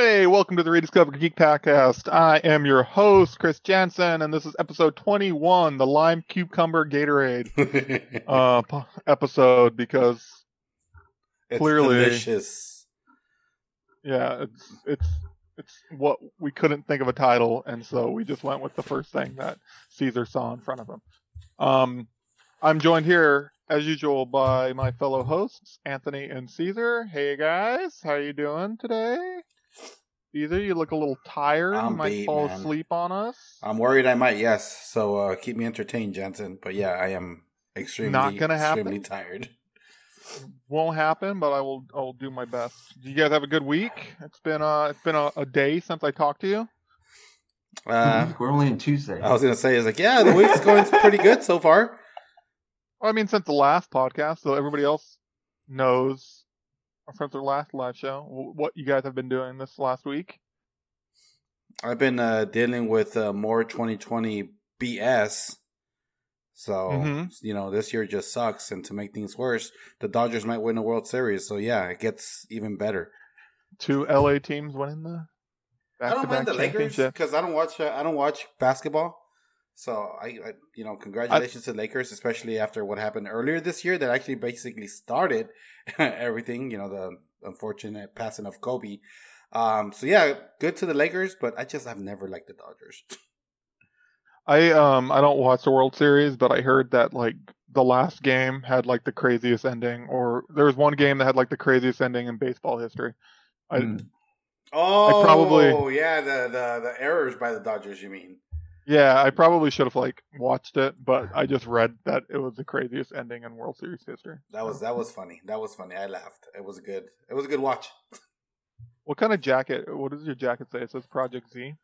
Hey, welcome to the Rediscover Geek Podcast. I am your host, Chris Jansen, and this is episode 21, the Lime Cucumber Gatorade uh, p- episode, because it's Clearly. delicious. yeah, it's it's it's what we couldn't think of a title, and so we just went with the first thing that Caesar saw in front of him. Um, I'm joined here as usual by my fellow hosts, Anthony and Caesar. Hey guys, how are you doing today? Caesar, you look a little tired. you I'm might beat, fall man. asleep on us. I'm worried I might, yes. So uh, keep me entertained, Jensen. But yeah, I am extremely, Not gonna extremely happen? tired. Won't happen, but I will. I will do my best. Do you guys have a good week? It's been uh, it's been a, a day since I talked to you. Uh, We're only in Tuesday. I was gonna say, it's like, yeah, the week's going pretty good so far. I mean, since the last podcast, so everybody else knows since the last live show what you guys have been doing this last week. I've been uh, dealing with uh, more 2020 BS. So Mhm. you know, this year just sucks, and to make things worse, the Dodgers might win the World Series. So yeah, it gets even better. Two LA teams winning the I don't back-to-back mind the Lakers championship. because I don't watch uh, I don't watch basketball. So I, I you know congratulations to Lakers, especially after what happened earlier this year that actually basically started everything. You know the unfortunate passing of Kobe. Um, so yeah, good to the Lakers, but I just have never liked the Dodgers. I um I don't watch the World Series, but I heard that like the last game had like the craziest ending, or there was one game that had like the craziest ending in baseball history. I, Mm. Oh, probably- yeah, the, the the errors by the Dodgers. You mean? Yeah, I probably should have like watched it, but I just read that it was the craziest ending in World Series history. That was that was funny. That was funny. I laughed. It was good. It was a good watch. What kind of jacket? What does your jacket say? It says Project Z.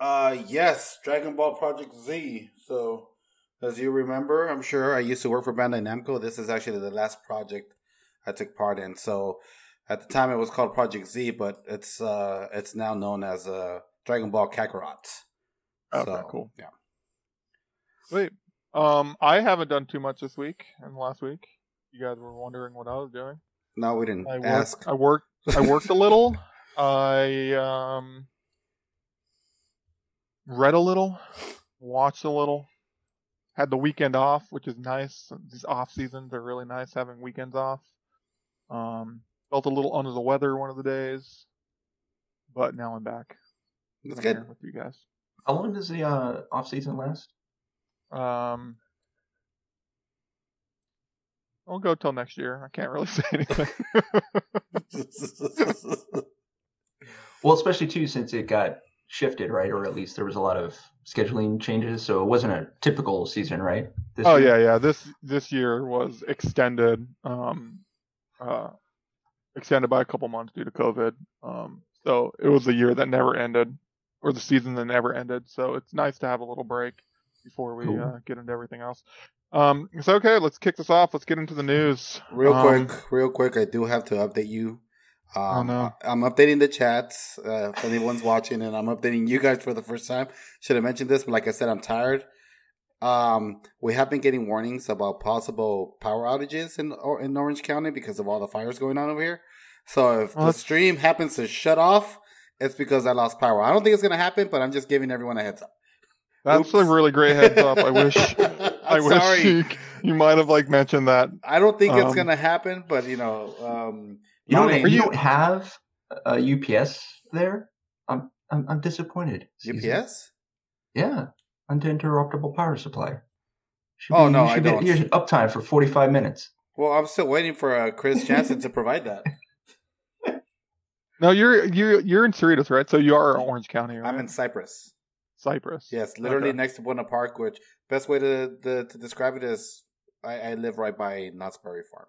Uh, yes, Dragon Ball Project Z. So, as you remember, I'm sure I used to work for Bandai Namco. This is actually the last project I took part in. So, at the time, it was called Project Z, but it's uh, it's now known as uh, Dragon Ball Kakarot. Okay, So, cool. Yeah. Wait, um, I haven't done too much this week and last week. You guys were wondering what I was doing. No, we didn't I worked. ask. I worked. I worked a little. I um read a little, watched a little, had the weekend off, which is nice. These off seasons are really nice having weekends off. Um, felt a little under the weather one of the days, but now I'm back. That's I'm good. here with you guys. How long does the uh, off season last? Um, I'll go till next year. I can't really say anything. Well, especially too since it got shifted, right? Or at least there was a lot of scheduling changes, so it wasn't a typical season, right? This oh year? yeah, yeah. This this year was extended, um, uh, extended by a couple months due to COVID. Um, so it was a year that never ended, or the season that never ended. So it's nice to have a little break before we Cool. uh, get into everything else. Um, so okay, let's kick this off. Let's get into the news. Real Um, quick, real quick, I do have to update you. Um, Oh, no. I'm updating the chats uh, if anyone's watching, and I'm updating you guys for the first time. Should have mentioned this, but like I said, I'm tired. Um, we have been getting warnings about possible power outages in or in Orange County because of all the fires going on over here. So if Well, the stream happens to shut off, it's because I lost power. I don't think it's gonna happen, but I'm just giving everyone a heads up. That's Oops. a really great heads up. I wish. I I'm wish sorry. you, you might have like mentioned that. I don't think it's Um, gonna happen, but you know, um, You don't, Monty- you you- don't have a UPS there? I'm I'm, I'm disappointed. Caesar. UPS. Yeah, uninterruptible power supply. Should Oh, be- no, you I should get don't. Your uptime for 45 minutes. Well, I'm still waiting for uh, Chris Jansen to provide that. No, you're you're you're in Cerritos, right? So you are Orange County, right? I'm in Cypress. Cypress. Yes, literally Okay. next to Buena Park. Which best way to to, to describe it is, I, I live right by Knott's Berry Farm.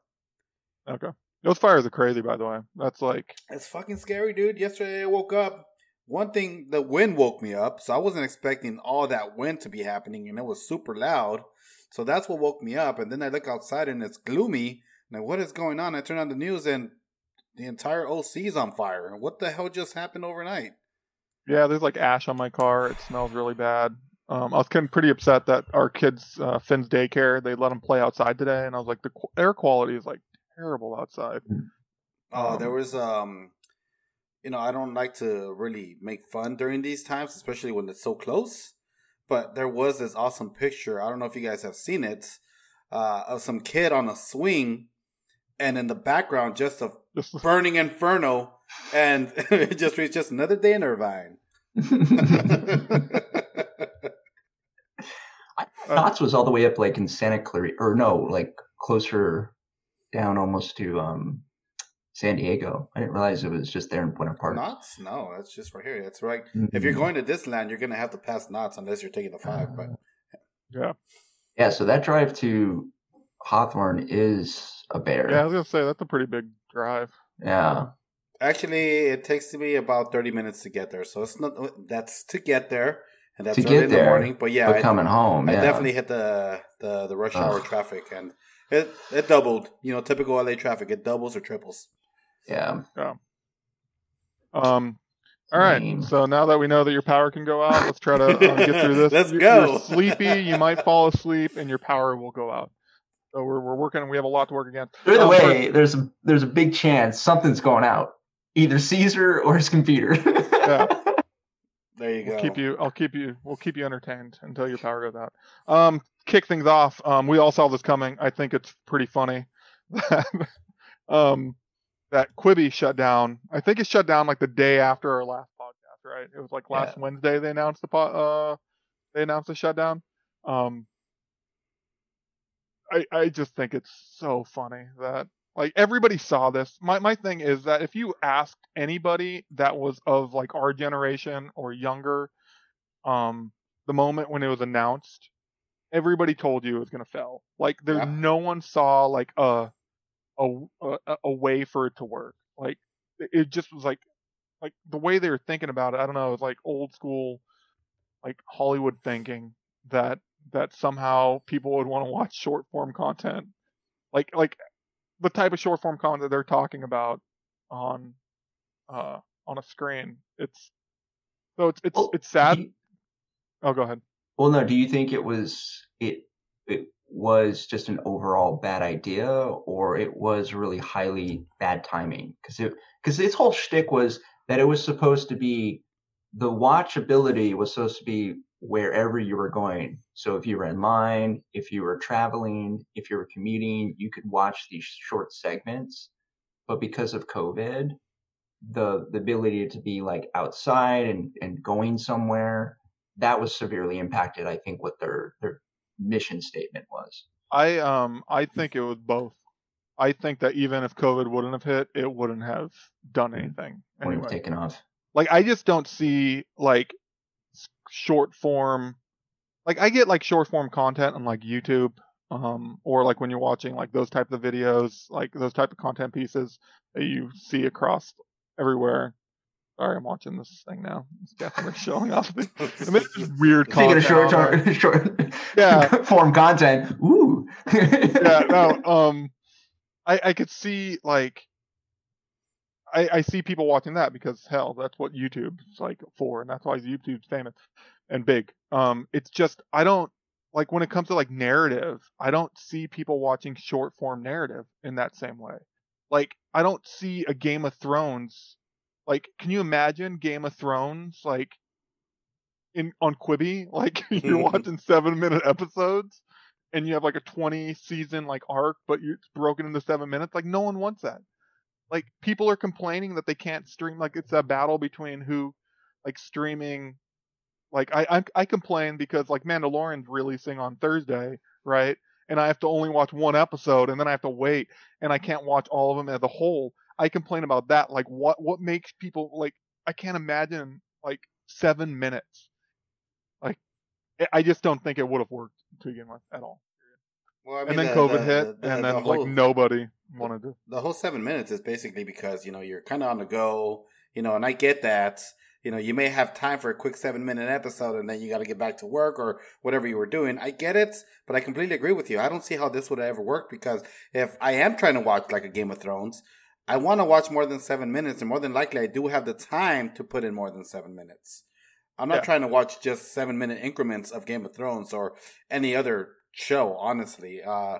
Okay. Those fires are crazy, by the way. That's like It's fucking scary, dude. Yesterday I woke up. One thing, the wind woke me up, so I wasn't expecting all that wind to be happening, and it was super loud. So that's what woke me up. And then I look outside and it's gloomy. Like, what is going on? I turn on the news and the entire OC is on fire. What the hell just happened overnight? yeah, there's like ash on my car. It smells really bad. Um, I was kind of pretty upset that our kids, uh, Finn's daycare, they let them play outside today, and I was like, the qu- air quality is like terrible outside. Oh, Um, there was um you know, I don't like to really make fun during these times, especially when it's so close. But there was this awesome picture. I don't know if you guys have seen it uh, of some kid on a swing, and in the background, just a burning inferno, and it just reads just another day in Irvine. Knott's was all the way up like in Santa Clarita, or no, like closer down almost to um San Diego. I didn't realize it was just there in Buena Park. Knott's? No, that's just right here. That's right. Mm-hmm. If you're going to Disneyland, you're going to have to pass Knott's unless you're taking the five. But yeah, yeah. So that drive to Hawthorne is a bear. Yeah, I was gonna say that's a pretty big drive. Yeah. Actually, it takes me about thirty minutes to get there, so it's not. That's to get there, and that's to get in there, the morning. But yeah, but I, coming home, I yeah. definitely hit the the the rush hour Ugh. traffic, and it it doubled. You know, typical LA traffic. It doubles or triples. Yeah. Yeah. Um. All right. So now that we know that your power can go out, let's try to um, get through this. let's you're, go. You're sleepy. You might fall asleep, and your power will go out. So we're we're working. We have a lot to work against. Either um, way, for, there's a there's a big chance something's going out, either Caesar or his computer. yeah. There you go. We'll keep you. I'll keep you. We'll keep you entertained until your power goes out. Um, kick things off. Um, we all saw this coming. I think it's pretty funny. um, that Quibi shut down. I think it shut down like the day after our last podcast, right? It was like last yeah. Wednesday they announced the po- uh they announced the shutdown. Um I I just think it's so funny that like everybody saw this. My my thing is that if you asked anybody that was of like our generation or younger um the moment when it was announced, everybody told you it was going to fail. Like there's yeah. no one saw like a a, a, a way for it to work. Like it just was like like the way they were thinking about it. I don't know. It was like old school, like Hollywood thinking that that somehow people would want to watch short form content, like like the type of short form content they're talking about on uh on a screen. It's so it's it's well, it's sad. You, oh, go ahead. Well, no. Do you think it was it it was just an overall bad idea or it was really highly bad timing because it because its whole shtick was that it was supposed to be the watchability was supposed to be wherever you were going. So if you were in line, if you were traveling, if you were commuting, you could watch these short segments. But because of COVID, the the ability to be like outside and, and going somewhere, that was severely impacted, I think, what their their mission statement was. I um I think it was both. I think that even if COVID wouldn't have hit, it wouldn't have done mm-hmm. anything. Wouldn't have taken off. Like I just don't see like short form. Like I get like short form content on like YouTube, um, or like when you're watching like those type of videos, like those type of content pieces that you see across everywhere. Sorry, I'm watching this thing now. It's definitely showing off. The, I mean, it's weird Taking a short, term, short, yeah, form content. Ooh. yeah, no. Um, I I could see like, I I see people watching that because hell, that's what YouTube's like for, and that's why YouTube's famous and big. Um, it's just I don't like when it comes to like narrative, I don't see people watching short form narrative in that same way. Like I don't see a Game of Thrones like, can you imagine Game of Thrones like in on Quibi? Like you're watching seven minute episodes and you have like a 20 season like arc, but it's broken into seven minutes. Like no one wants that. Like people are complaining that they can't stream. Like it's a battle between who, like streaming. Like I I, I complain because like Mandalorian's releasing on Thursday, right? And I have to only watch one episode, and then I have to wait, and I can't watch all of them as a whole. I complain about that. Like what what makes people like I can't imagine like seven minutes. Like I just don't think it would have worked to begin with at all. Well, I mean, and then the, COVID the, hit, the, and then whole, like nobody wanted to. The whole seven minutes is basically because you know you're kind of on the go, you know, and I get that. You know, you may have time for a quick seven minute episode, and then you got to get back to work or whatever you were doing. I get it, but I completely agree with you. I don't see how this would ever work because if I am trying to watch like a Game of Thrones, I want to watch more than seven minutes, and more than likely, I do have the time to put in more than seven minutes. I'm not yeah. trying to watch just seven minute increments of Game of Thrones or any other show, honestly. Uh,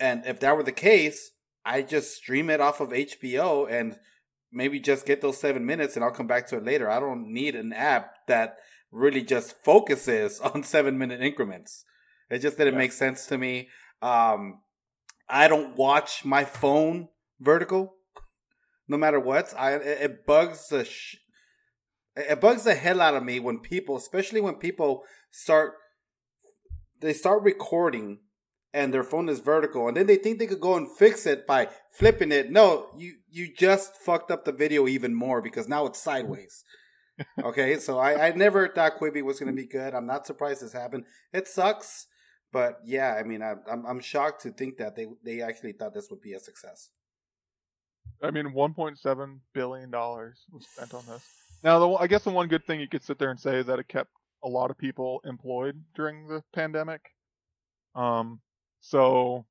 and if that were the case, I just stream it off of HBO and maybe just get those seven minutes and I'll come back to it later. I don't need an app that really just focuses on seven minute increments. It just didn't yeah. make sense to me. Um, I don't watch my phone vertical, no matter what. I it bugs the sh- it bugs the hell out of me when people, especially when people start they start recording and their phone is vertical and then they think they could go and fix it by flipping it. No you you just fucked up the video even more because now it's sideways. Okay so i i never thought quibi was going to be good. I'm not surprised this happened. It sucks but yeah i mean I, i'm i'm shocked to think that they they actually thought this would be a success. I mean 1.7 billion dollars was spent on this. Now the, i guess the one good thing you could sit there and say is that it kept a lot of people employed during the pandemic um so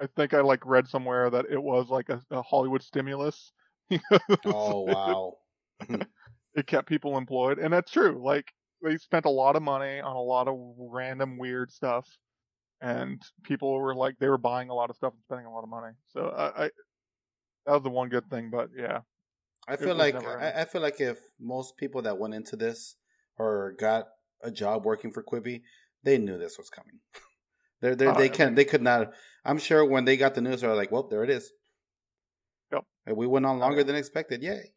I think I like read somewhere that it was like a, a Hollywood stimulus. oh wow. it kept people employed and that's true. Like they spent a lot of money on a lot of random weird stuff and people were like they were buying a lot of stuff and spending a lot of money. So I, I that was the one good thing, but yeah. I feel like I, I, feel like if most people that went into this or got a job working for Quibi, they knew this was coming. They're, they're, they can they could not. I'm sure when they got the news, they're like, "Well, there it is." Yep. And we went on longer than expected. Yay!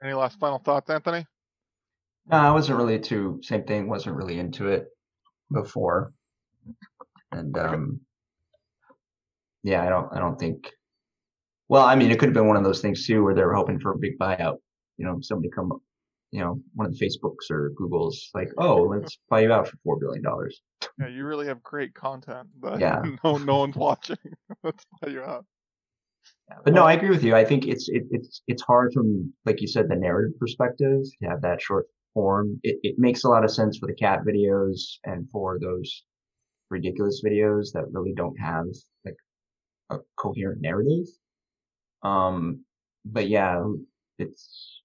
Any last final thoughts, Anthony? No, I wasn't really too. Same thing. Wasn't really into it before, and um, yeah, I don't. I don't think. Well, I mean, it could have been one of those things too, where they were hoping for a big buyout. You know, somebody come you know, one of the Facebooks or Googles, like, oh, let's buy you out for four billion dollars. Yeah, you really have great content, but yeah. no, no one's watching. let's buy you out. Yeah, but no, I agree with you. I think it's it, it's it's hard from like you said the narrative perspective to have that short form. It it makes a lot of sense for the cat videos and for those ridiculous videos that really don't have like a coherent narrative. Um, but yeah, it's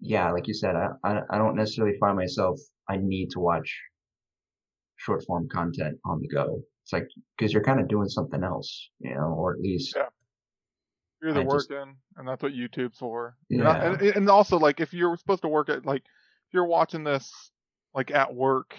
yeah, like you said, I, I, I don't necessarily find myself, I need to watch short form content on the go. It's like, cause you're kind of doing something else, you know, or at least. Yeah. You're either I working, just, and that's what YouTube's for. Yeah. Not, and, and also, like, if you're supposed to work at, like, if you're watching this, like, at work,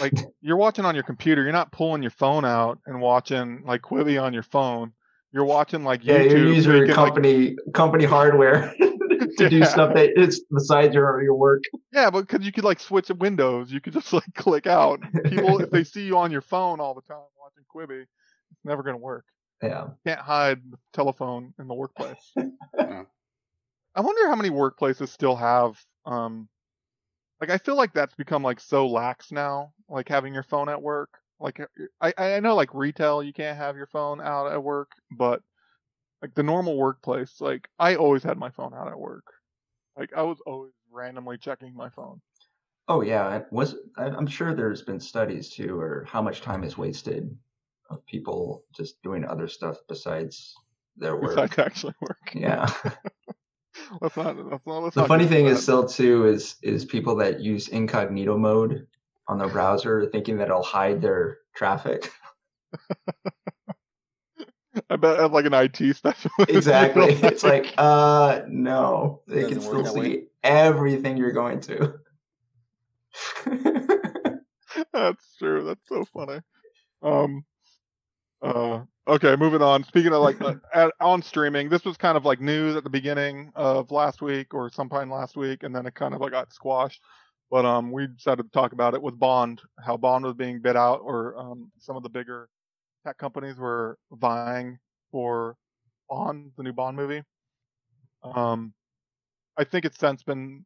like, you're watching on your computer, you're not pulling your phone out and watching, like, Quibi on your phone. You're watching, like, yeah, YouTube. Yeah, you're using your company, company hardware. to do stuff that is besides your your work. Yeah, but because you could like switch windows, you could just like click out. People, if they see you on your phone all the time watching Quibi, it's never going to work. Yeah, you can't hide the telephone in the workplace. yeah. I wonder how many workplaces still have um like I feel like that's become like so lax now, like having your phone at work. Like I I know like retail you can't have your phone out at work, but like the normal workplace, like I always had my phone out at work. Like I was always randomly checking my phone. Oh yeah, it was I'm sure there's been studies too, or how much time is wasted of people just doing other stuff besides their work. Besides actually work. Yeah. let's not. Let's not let's the funny thing that. is still too is is people that use incognito mode on their browser, thinking that it'll hide their traffic. I bet I'm like an IT specialist. Exactly. it's like, uh, no, they can still see way. everything you're going to. That's true. That's so funny. Um, uh, okay, moving on. Speaking of like at, on streaming, this was kind of like news at the beginning of last week or sometime last week, and then it kind of like got squashed. But um, we decided to talk about it with Bond, how Bond was being bid out, or um, some of the bigger tech companies were vying for Bond, the new Bond movie. Um, I think it's since been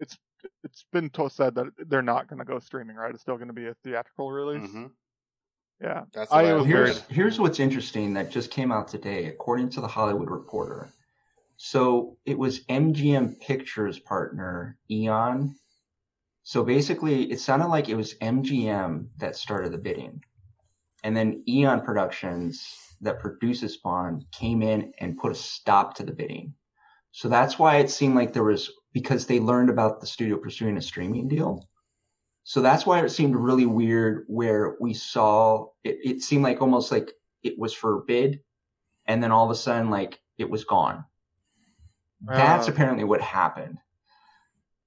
it's it's been said that they're not going to go streaming, right? It's still going to be a theatrical release. Mm-hmm. Yeah, that's I, I here's here's what's interesting that just came out today, according to the Hollywood Reporter. So it was MGM Pictures partner Eon. So basically, it sounded like it was MGM that started the bidding. And then Eon Productions that produces Bond came in and put a stop to the bidding. So that's why it seemed like there was because they learned about the studio pursuing a streaming deal. So that's why it seemed really weird where we saw it, it seemed like almost like it was for bid and then all of a sudden like it was gone. That's Uh, apparently what happened.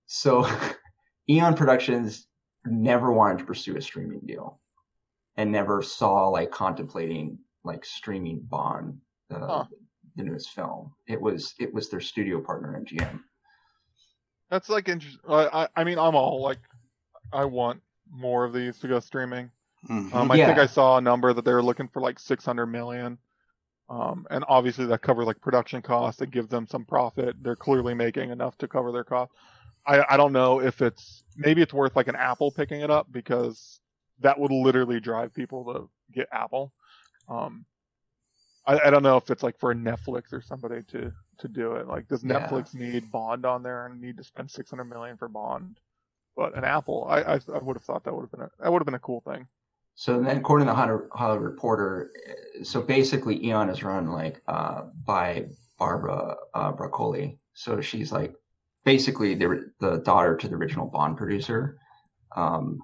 So Eon Productions never wanted to pursue a streaming deal and never saw like contemplating like streaming Bond, the, Huh. the newest film. It was it was their studio partner MGM. That's like interesting. I, I I mean, I'm all like, I want more of these to go streaming. Mhm. Um, I think I saw a number that they were looking for like 600 million. Um, and obviously that covers like production costs. It gives them some profit. They're clearly making enough to cover their costs. I, I don't know if it's maybe it's worth like an Apple picking it up because that would literally drive people to get Apple. Um, I, I don't know if it's like for a Netflix or somebody to to do it. Like, does Yeah. Netflix need Bond on there and need to spend 600 million for Bond? But an Apple, I I, I would have thought that would have been a that would have been a cool thing. So then, according to the Hollywood Reporter, uh, so basically Eon is run like uh, by Barbara uh, Broccoli. So she's like basically the the daughter to the original Bond producer, um,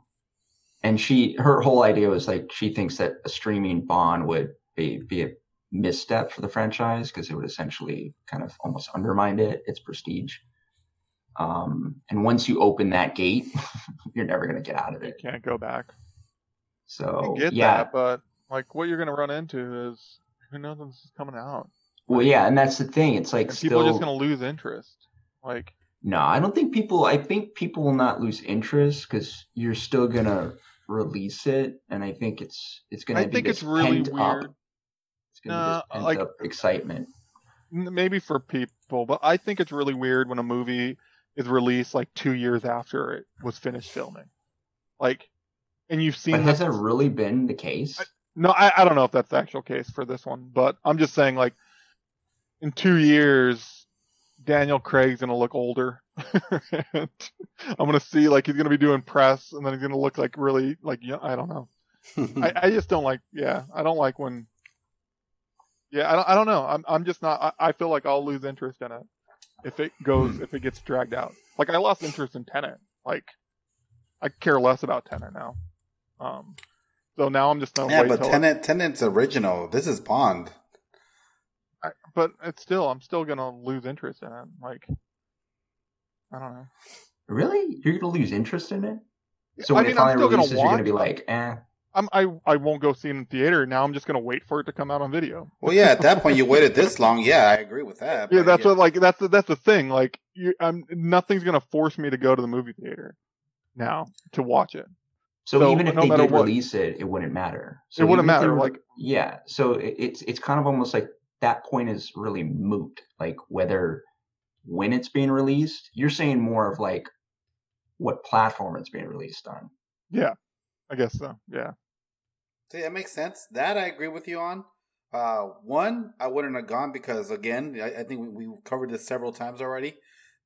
and she her whole idea was like she thinks that a streaming Bond would be be a misstep for the franchise because it would essentially kind of almost undermine it its prestige. Um, and once you open that gate, you're never going to get out of it. You can't go back. I So get yeah, that, but like what you're gonna run into is who knows when this is coming out. Well, yeah, and that's the thing. It's like And people are just gonna lose interest. Like no. I don't think people. I think people will not lose interest because you're still gonna release it, and I think it's it's gonna. I be think it's really pent weird. Up, it's gonna be this pent like- up excitement. maybe for people, but I think it's really weird when a movie is released like two years after it was finished filming. Like, and you've seen But has that really been the case? No, I, I don't know if that's the actual case for this one, but I'm just saying like in two years, Daniel Craig's gonna look older. I'm gonna see like he's gonna be doing press, and then he's gonna look like really like young. I don't know. I, I just don't like. Yeah, I don't like when. Yeah, I don't. I don't know. I'm. I'm just not. I, I feel like I'll lose interest in it if it goes. if it gets dragged out. Like I lost interest in Tenet. Like I care less about Tenet now. Um. So now I'm just gonna yeah, but. Tenet Tenet's original. This is Bond. I, but it's still. I'm still gonna lose interest in it. Like. I don't know. really? You're gonna lose interest in it? So I mean, it finally I'm still releases, gonna you're gonna be like, eh. I'm. I. I won't go see it in theater. Now I'm just gonna wait for it to come out on video. Well, yeah, at that point you waited this long. Yeah, I agree with that. Yeah, but that's what like that's the, that's the thing. Like, you, I'm nothing's gonna force me to go to the movie theater now to watch it. So, So, even if no they did what- release it, it wouldn't matter. So It wouldn't even if they matter, were- like- yeah. So it, it's it's kind of almost like that point is really moot. Like whether when it's being released, you're saying more of like what platform it's being released on. Yeah, I guess so. Yeah, See, that makes sense. That I agree with you on. Uh, one, I wouldn't have gone because again, I, I think we, we covered this several times already.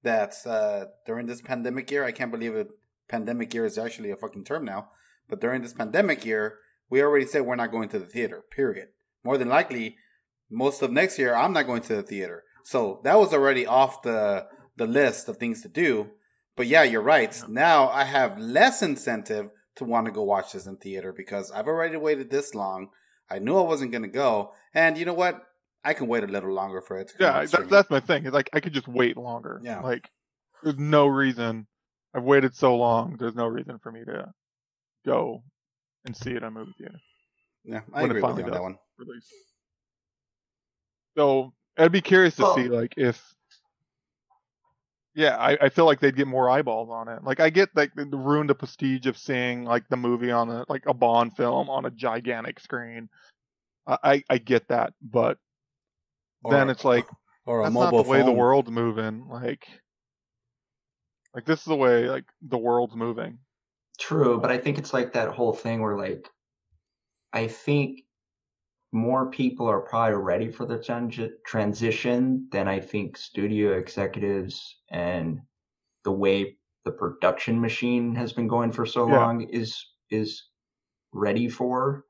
That uh, during this pandemic year, I can't believe it. Pandemic year is actually a fucking term now. But during this pandemic year, we already said we're not going to the theater. Period. More than likely, most of next year, I'm not going to the theater. So that was already off the the list of things to do. But yeah, you're right. Now I have less incentive to want to go watch this in theater because I've already waited this long. I knew I wasn't going to go, and you know what? I can wait a little longer for it. Yeah. That, that's my thing. Is like I could just wait longer. Yeah. Like, there's no reason. I've waited so long. There's no reason for me to go and see it on movie theater yeah, I when it agree with you on does. that one. release. So I'd be curious to Well- see like if. Yeah, I, I feel like they'd get more eyeballs on it. Like I get like the, ruined the prestige of seeing like the movie on a like a Bond film on a gigantic screen. I I, I get that, but then Or- it's like or a that's not the way the world's moving. Like, like this is the way like the world's moving. True, but I think it's like that whole thing where like I think more people are probably ready for the transi- transition than I think studio executives and the way the production machine has been going for so Yeah. long is is ready for.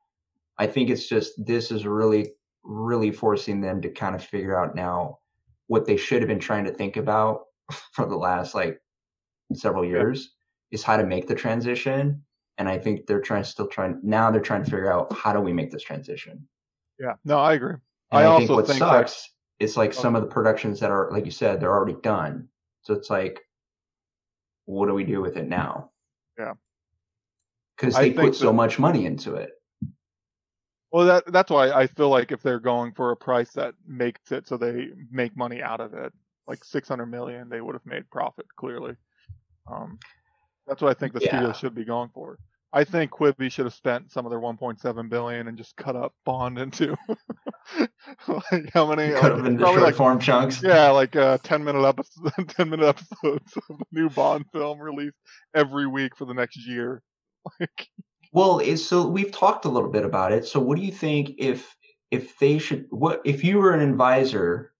I think it's just this is really really forcing them to kind of figure out now what they should have been trying to think about for the last like several Yeah. years is how to make the transition and i think they're trying still trying now they're trying to figure out how do we make this transition Yeah, no, I agree. And I I, think what think sucks is like some of the productions that are, like you said, they're already done. So it's like, what do we do with it now? Yeah. Because they put so that- much money into it. Well, that that's why I feel like if they're going for a price that makes it so they make money out of it, like 600 million, they would have made profit clearly. Um, that's what I think the Yeah. studio should be going for. I think Quibi should have spent some of their 1.7 billion and just cut up Bond into like how many? Cut like, into short like form chunks. yeah, like uh, 10 minute episodes, 10 minute episodes of the new Bond film released every week for the next year. Like, Well, so we've talked a little bit about it. So what do you think if if they should what if you were an advisor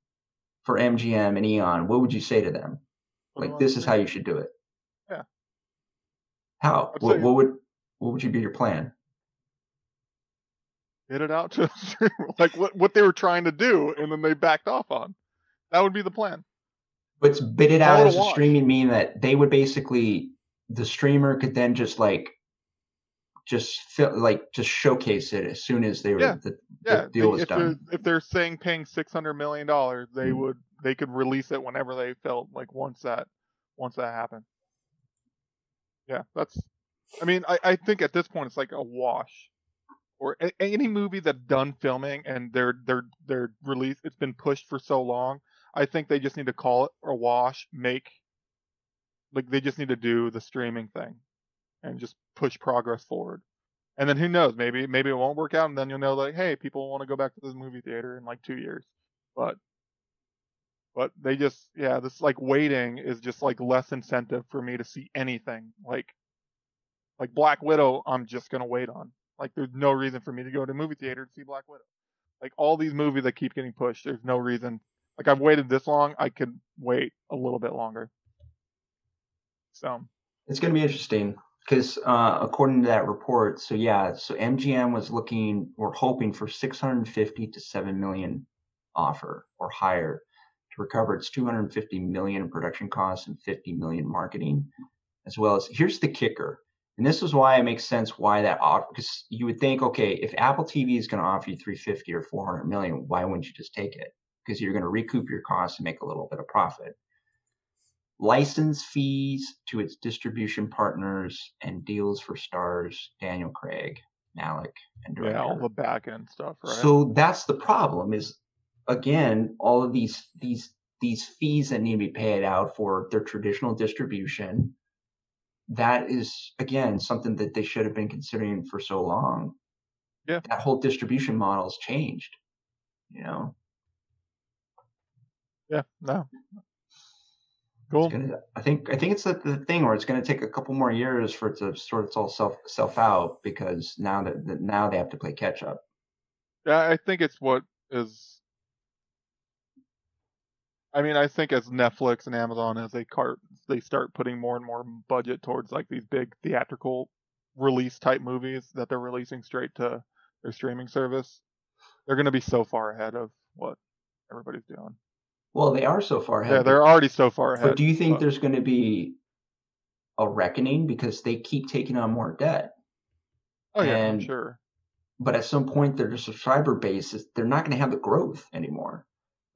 for MGM and Eon, what would you say to them? Like this is how you should do it. Yeah. How? What, what would what would you be your plan? get it out to like what what they were trying to do, and then they backed off on. That would be the plan. But bid it out as a wash. streaming mean that they would basically the streamer could then just like just feel like just showcase it as soon as they were Yeah. the, Yeah, the deal was if they're done. if they're saying paying six hundred million dollars, they Mhm. would they could release it whenever they felt like once that once that happened. Yeah, that's. I mean, I I think at this point it's like a wash, or a, any movie that's done filming and they're they're they're released. It's been pushed for so long. I think they just need to call it a wash. Make like they just need to do the streaming thing, and just push progress forward. And then who knows? Maybe maybe it won't work out, and then you'll know like, hey, people want to go back to the movie theater in like two years. But but they just yeah, this like waiting is just like less incentive for me to see anything. Like like Black Widow, I'm just gonna wait on. Like there's no reason for me to go to movie theater to see Black Widow. Like all these movies that keep getting pushed, there's no reason. Like I've waited this long, I could wait a little bit longer. So It's to be interesting because uh, according to that report, so yeah, so MGM was looking or hoping for 650 to 7 million offer or higher to recover its 250 million in production costs and 50 million marketing, as well as here's the kicker. And this is why it makes sense why that offer because you would think, okay, if Apple TV is going to offer you 350 or 400 million, why wouldn't you just take it? Because you're going to recoup your costs and make a little bit of profit license fees to its distribution partners and deals for stars Daniel Craig, Malek, and director. yeah, all the back end stuff, right? So that's the problem is again, all of these these these fees that need to be paid out for their traditional distribution. That is again something that they should have been considering for so long. Yeah. That whole distribution model's changed. You know. yeah, no. It's Cool. gonna, I think I think it's the, the thing where it's going to take a couple more years for it to sort its all self self out because now that, that now they have to play catch up. Yeah, I think it's what is. I mean, I think as Netflix and Amazon, as they cart, they start putting more and more budget towards like these big theatrical release type movies that they're releasing straight to their streaming service. They're going to be so far ahead of what everybody's doing. Well, they are so far ahead. Yeah, they're already so far ahead. but do you think but- there's going to be a reckoning because they keep taking on more debt? Oh yeah, I'm and- sure. But at some point, their subscriber base is they're not going to have the growth anymore.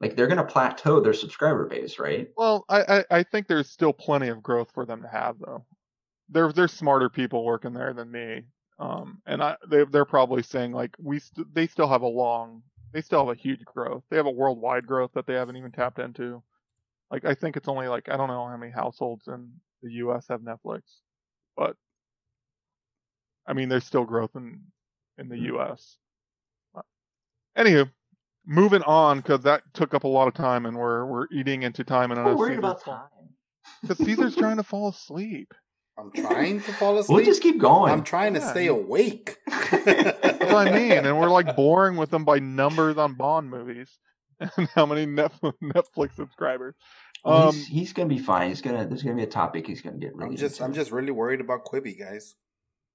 Like they're going to plateau their subscriber base, right? Well, I, I I think there's still plenty of growth for them to have though. There there's smarter people working there than me. Um, and I they they're probably saying like we st- they still have a long they still have a huge growth. They have a worldwide growth that they haven't even tapped into. Like I think it's only like I don't know how many households in the U.S. have Netflix, but I mean there's still growth in in the U.S. Uh, Anywho, moving on because that took up a lot of time and we're we're eating into time and I We're know worried Caesar's about fall- time. because Caesar's trying to fall asleep. I'm trying to fall asleep. We'll just keep going. I'm trying to stay awake. That's what I mean, and we're like boring with them by numbers on Bond movies and how many Netflix, Netflix subscribers. Um, he's, he's gonna be fine. He's gonna. There's gonna be a topic he's gonna get really. I'm just, I'm just really worried about Quibi, guys.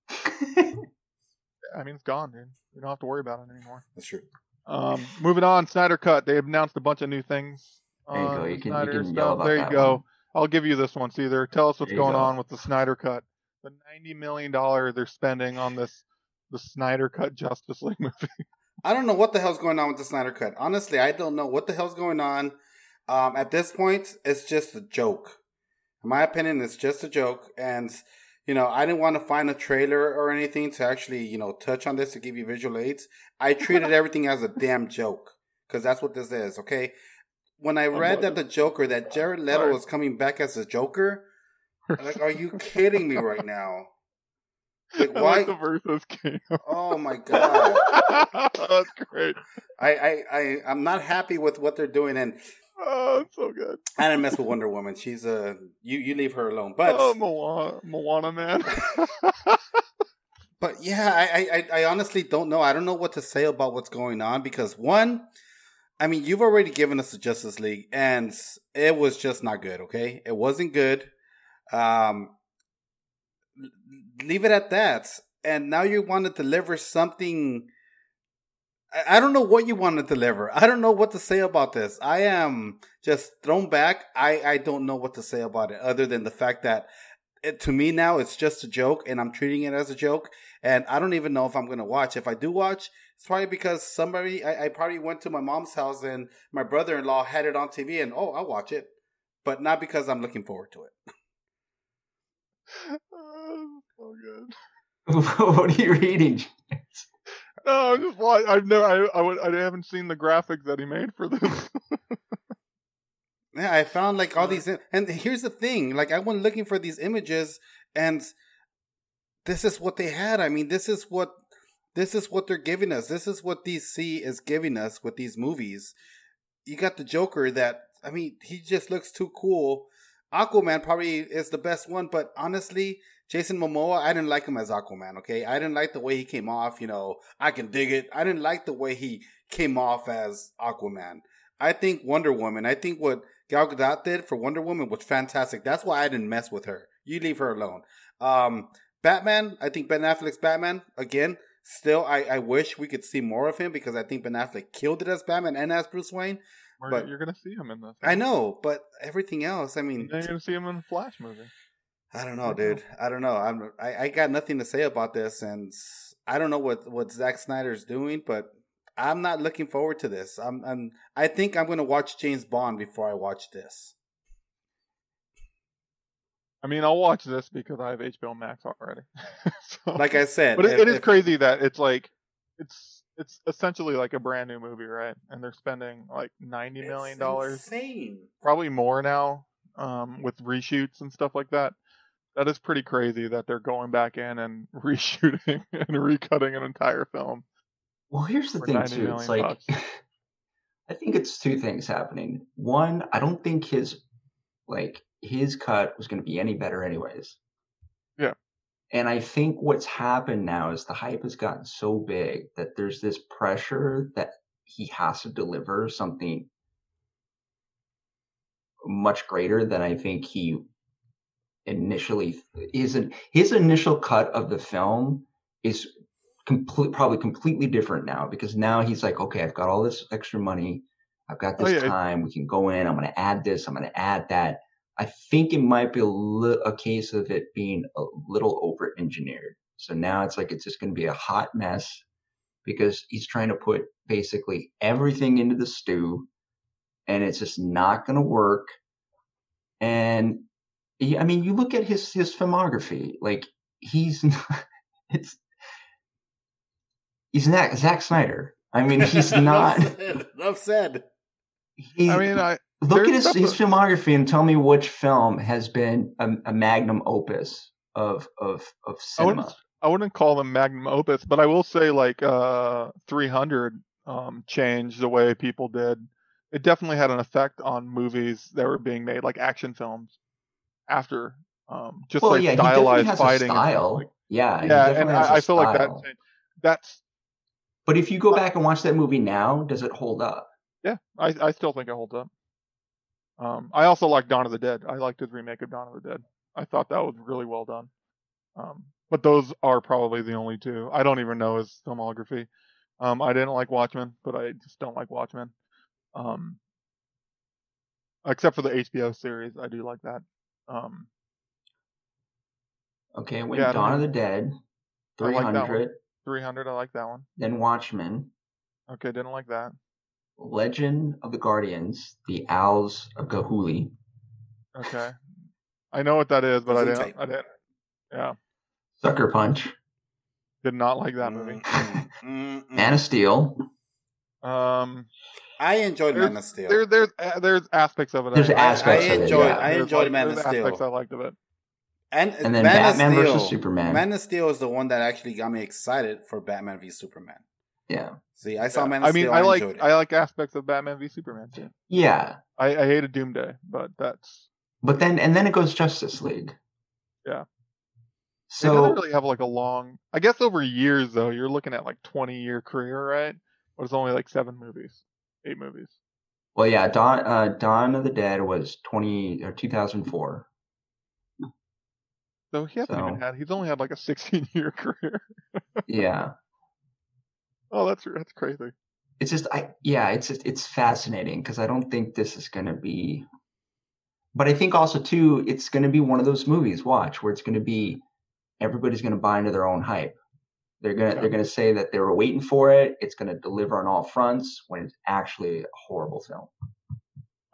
I mean, it's gone, dude. We don't have to worry about it anymore. That's true. Um, moving on, Snyder Cut. They announced a bunch of new things. There you go. You can- you can yell about There you go. one. I'll give you this one, Caesar. Tell us what's going go. on with the Snyder Cut. The ninety million dollar they're spending on this the Snyder Cut Justice League movie. I don't know what the hell's going on with the Snyder Cut. Honestly, I don't know what the hell's going on. Um, at this point, it's just a joke. In my opinion, it's just a joke. And, you know, I didn't want to find a trailer or anything to actually, you know, touch on this to give you visual aids. I treated everything as a damn joke because that's what this is, okay? When I oh, read that the Joker, that Jared Leto was coming back as a Joker, like, are you kidding me right now? Like, why? like the versus game. Oh my god! That's great. I, I, I, I'm not happy with what they're doing, and Oh, it's so good. I didn't mess with Wonder Woman. She's a you, you leave her alone. But, oh, Moana, Moana man. but yeah, I, I, I honestly don't know. I don't know what to say about what's going on because one, I mean, you've already given us the Justice League, and it was just not good. Okay, it wasn't good. Um, leave it at that. And now you want to deliver something. I- I don't know what you want to deliver. I don't know what to say about this. I am just thrown back. I, I don't know what to say about it other than the fact that it, to me now it's just a joke and I'm treating it as a joke. And I don't even know if I'm going to watch. If I do watch, it's probably because somebody, I, I probably went to my mom's house and my brother in law had it on TV and oh, I'll watch it. But not because I'm looking forward to it. Oh, good. what are you reading? No, I'm just wa- I've never. I, I, I haven't seen the graphics that he made for this. Yeah, I found like all these, and here's the thing: like I went looking for these images, and this is what they had. I mean, this is what this is what they're giving us. This is what DC is giving us with these movies. You got the Joker that I mean, he just looks too cool. Aquaman probably is the best one, but honestly, Jason Momoa, I didn't like him as Aquaman. Okay, I didn't like the way he came off. You know, I can dig it. I didn't like the way he came off as Aquaman. I think Wonder Woman. I think what Gal Gadot did for Wonder Woman was fantastic. That's why I didn't mess with her. You leave her alone. Um, Batman. I think Ben Affleck's Batman again. Still, I, I wish we could see more of him because I think Ben Affleck killed it as Batman and as Bruce Wayne. But- you're gonna see him in this. I know, but everything else, I mean, you're gonna see him in the Flash movie. I don't know, dude. I don't know. I'm I, I got nothing to say about this, and I don't know what what Zack Snyder's doing, but I'm not looking forward to this. I'm, I'm I think I'm gonna watch James Bond before I watch this. I mean, I'll watch this because I have HBO Max already. So- Like I said, but it, if- it is if- crazy that it's like it's it's essentially like a brand new movie, right? And they're spending like ninety million dollars, Insane. probably more now, um, with reshoots and stuff like that. That is pretty crazy that they're going back in and reshooting and recutting an entire film. Well, here's the thing too. It's like. I think it's two things happening. One, I don't think his like his cut was going to be any better anyways. Yeah. And I think what's happened now is the hype has gotten so big that there's this pressure that he has to deliver something much greater than I think he initially his his initial cut of the film is complete probably completely different now because now he's like okay I've got all this extra money. I've got Oh, this yeah, time. We can go in. I'm going to add this. I'm going to add that. I think it might be a, li- a case of it being a little over engineered so now it's like it's just going to be a hot mess because he's trying to put basically everything into the stew and it's just not going to work. And yeah, I mean, you look at his his filmography, like he's not, it's he's not Zack Snyder. I mean, he's not. Enough said. Enough said. He, I mean, I look at his, his filmography and tell me which film has been a, a magnum opus of of of I cinema. wouldn't I wouldn't call them magnum opus, but I will say like uh 300 um changed the way people did. It definitely had an effect on movies that were being made, like action films, after um just well, like yeah, stylized fighting. style. like- yeah, yeah, and I, I feel like that that's. But if you go back and watch that movie now, does it hold up? yeah, I I still think it holds up. Um, I also like Dawn of the Dead. I liked his remake of Dawn of the Dead. I thought that was really well done. Um, but those are probably the only two. I don't even know his filmography. Um, I didn't like Watchmen, but I just don't like Watchmen. Um, except for the HBO series, I do like that. Um, Okay, when Yeah, Dawn of the Dead, I like 300, 300, I like that one. then Watchmen, Okay, didn't like that. Legend of the Guardians, the Owls of Ga'Hoole. Okay, I know what that is, but I didn't. Gesundheit. I didn't. Yeah, Sucker Punch, did not like that movie. Man of Steel. Um, I enjoyed There's- Man of Steel. there, there's uh, there's aspects of it. There's I, aspects I of it, enjoyed- yeah. I There's, enjoyed like, Man of there's aspects I liked of it. and And then Man Batman Steel, versus Superman. Man of Steel is the one that actually got me excited for Batman v Superman. Yeah. See, I saw Yeah. Man of I mean, Steel. I like enjoyed it. I like aspects of Batman v Superman too. Yeah. I, I hated Doomsday, but that's But then and then it goes Justice League. Yeah. it So doesn't really have like a long. I guess over years though, you're looking at like 20 year career, right? But it's only like seven movies, eight movies. well yeah, Dawn uh, Dawn of the Dead was twenty or two thousand four. So he hasn't even had. He's only had like a 16 year career. Yeah. Oh, that's that's crazy. It's just I yeah, it's just, it's fascinating because I don't think this is gonna be but I think also too, it's gonna be one of those movies, watch, where it's gonna be everybody's gonna buy into their own hype. They're gonna Yeah. they're gonna say that they were waiting for it, it's gonna deliver on all fronts when it's actually a horrible film.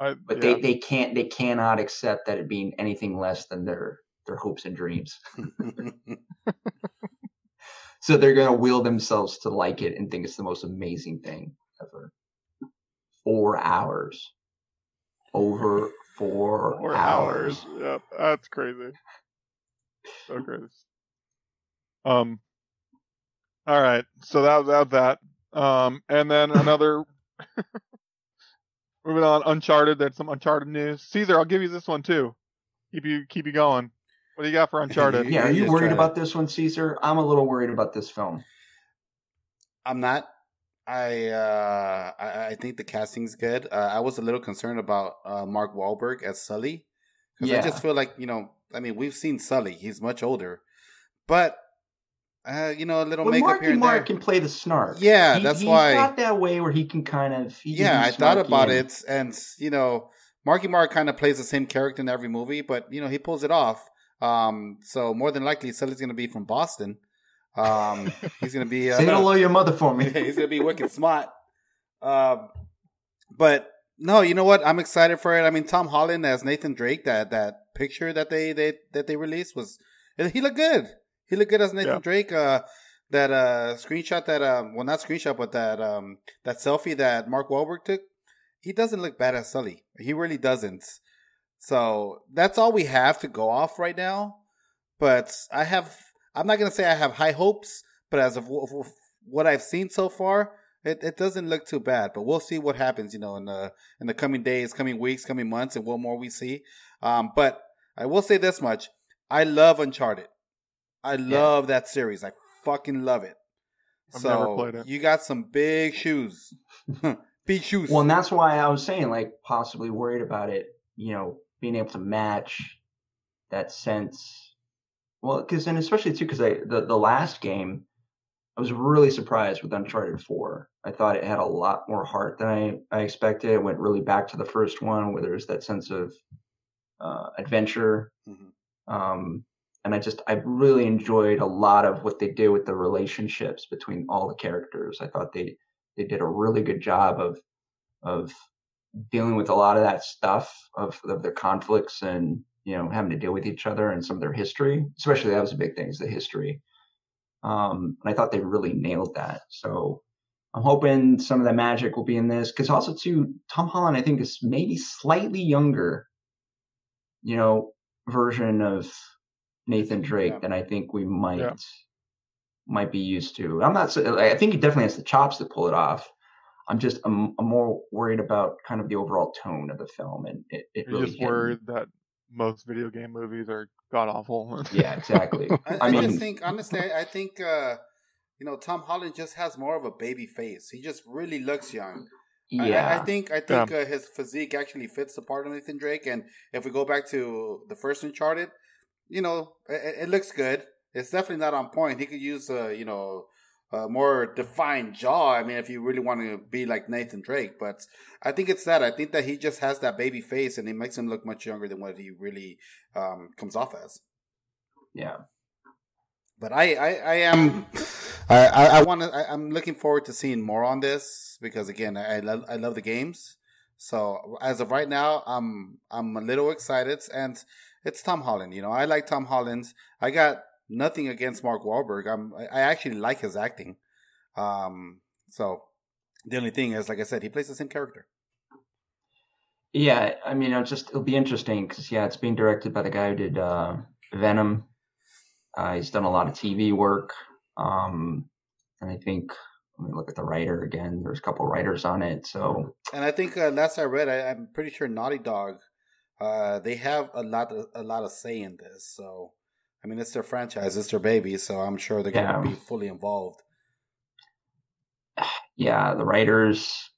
I, But yeah. they, they can't they cannot accept that it being anything less than their their hopes and dreams. So they're gonna will themselves to like it and think it's the most amazing thing ever. Four hours. Over four, Four hours. hours. Yep, that's crazy. So crazy. Um. All right, so that was that. that. Um, and then another. moving on, Uncharted. There's some Uncharted news. Caesar, I'll give you this one too. Keep you keep you going. What do you got for Uncharted? Yeah, are You you just worried try to- about this one, Caesar? I'm a little worried about this film. I'm not. I uh I, I think the casting's good. Uh, I was a little concerned about uh, Mark Wahlberg as Sully because I just feel like you know I mean we've seen Sully. He's much older, but uh, you know a little But makeup Marky here and Mark there. can play the snark. Yeah, He- that's he's why- got that way where he can kind of. he yeah, I thought about and- it, and you know Marky Mark kind of plays the same character in every movie, but you know he pulls it off. Um, so more than likely Sully's gonna be from Boston. Um, he's gonna be uh, Say hello to your mother for me. he's gonna be wicked smart. Um, but no, you know what? I'm excited for it. I mean, Tom Holland as Nathan Drake. That that picture that they they that they released was he looked good. He looked good as Nathan Yeah. Drake. Uh, that uh screenshot that um well not screenshot but that um that selfie that Mark Wahlberg took. He doesn't look bad as Sully. He really doesn't. So that's all we have to go off right now. But I have. I'm not gonna say I have high hopes, but as of what I've seen so far, it, it doesn't look too bad. But we'll see what happens, you know, in the in the coming days, coming weeks, coming months, and what more we see. Um, but I will say this much: I love Uncharted. I love that series. I fucking love it. I've so never played it. you got some big shoes, big shoes. Well, and that's why I was saying, like, possibly worried about it, you know, being able to match that sense. Well, because, and especially too, because the, the last game, I was really surprised with Uncharted 4. I thought it had a lot more heart than I, I expected. It went really back to the first one where there was that sense of uh, adventure. Mhm. Um, and I just, I really enjoyed a lot of what they did with the relationships between all the characters. I thought they, they did a really good job of of dealing with a lot of that stuff of, of their conflicts and you know having to deal with each other and some of their history especially that was a big thing is the history um and i thought they really nailed that so i'm hoping some of that magic will be in this because also too tom holland i think is maybe slightly younger you know version of nathan drake Yeah. than i think we might Yeah. might be used to i'm not i think he definitely has the chops to pull it off I'm just I'm, I'm more worried about kind of the overall tone of the film, and it, it really just hit worried that most video game movies are god awful. Yeah, exactly. I, I I mean, just think honestly, I, I think uh, you know Tom Holland just has more of a baby face. He just really looks young. I- yeah, I, I think I think uh, his physique actually fits the part of Nathan Drake. And if we go back to the first Uncharted, you know, it, it looks good. It's definitely not on point. He could use uh, you know a more defined jaw. I mean, if you really want to be like Nathan Drake, but I think it's that. I think that he just has that baby face, and it makes him look much younger than what he really um, comes off as. yeah. But I, I, I am, I I, want to. I'm looking forward to seeing more on this because again, I, I love I love the games. So as of right now, I'm I'm a little excited, and it's Tom Holland. You know, I like Tom Holland. I got nothing against Mark Wahlberg. I'm I actually like his acting. Um, so the only thing is, like I said, he plays the same character. Yeah, I mean, it'll just it'll be interesting because yeah, it's being directed by the guy who did uh, Venom. Uh, he's done a lot of TV work, um, and I think let me look at the writer again. There's a couple writers on it, so and I think uh, last I read, I, am pretty sure Naughty Dog, uh, they have a lot of, a lot of say in this. So I mean, it's their franchise, it's their baby, so I'm sure they're going to be fully involved. Yeah, the writers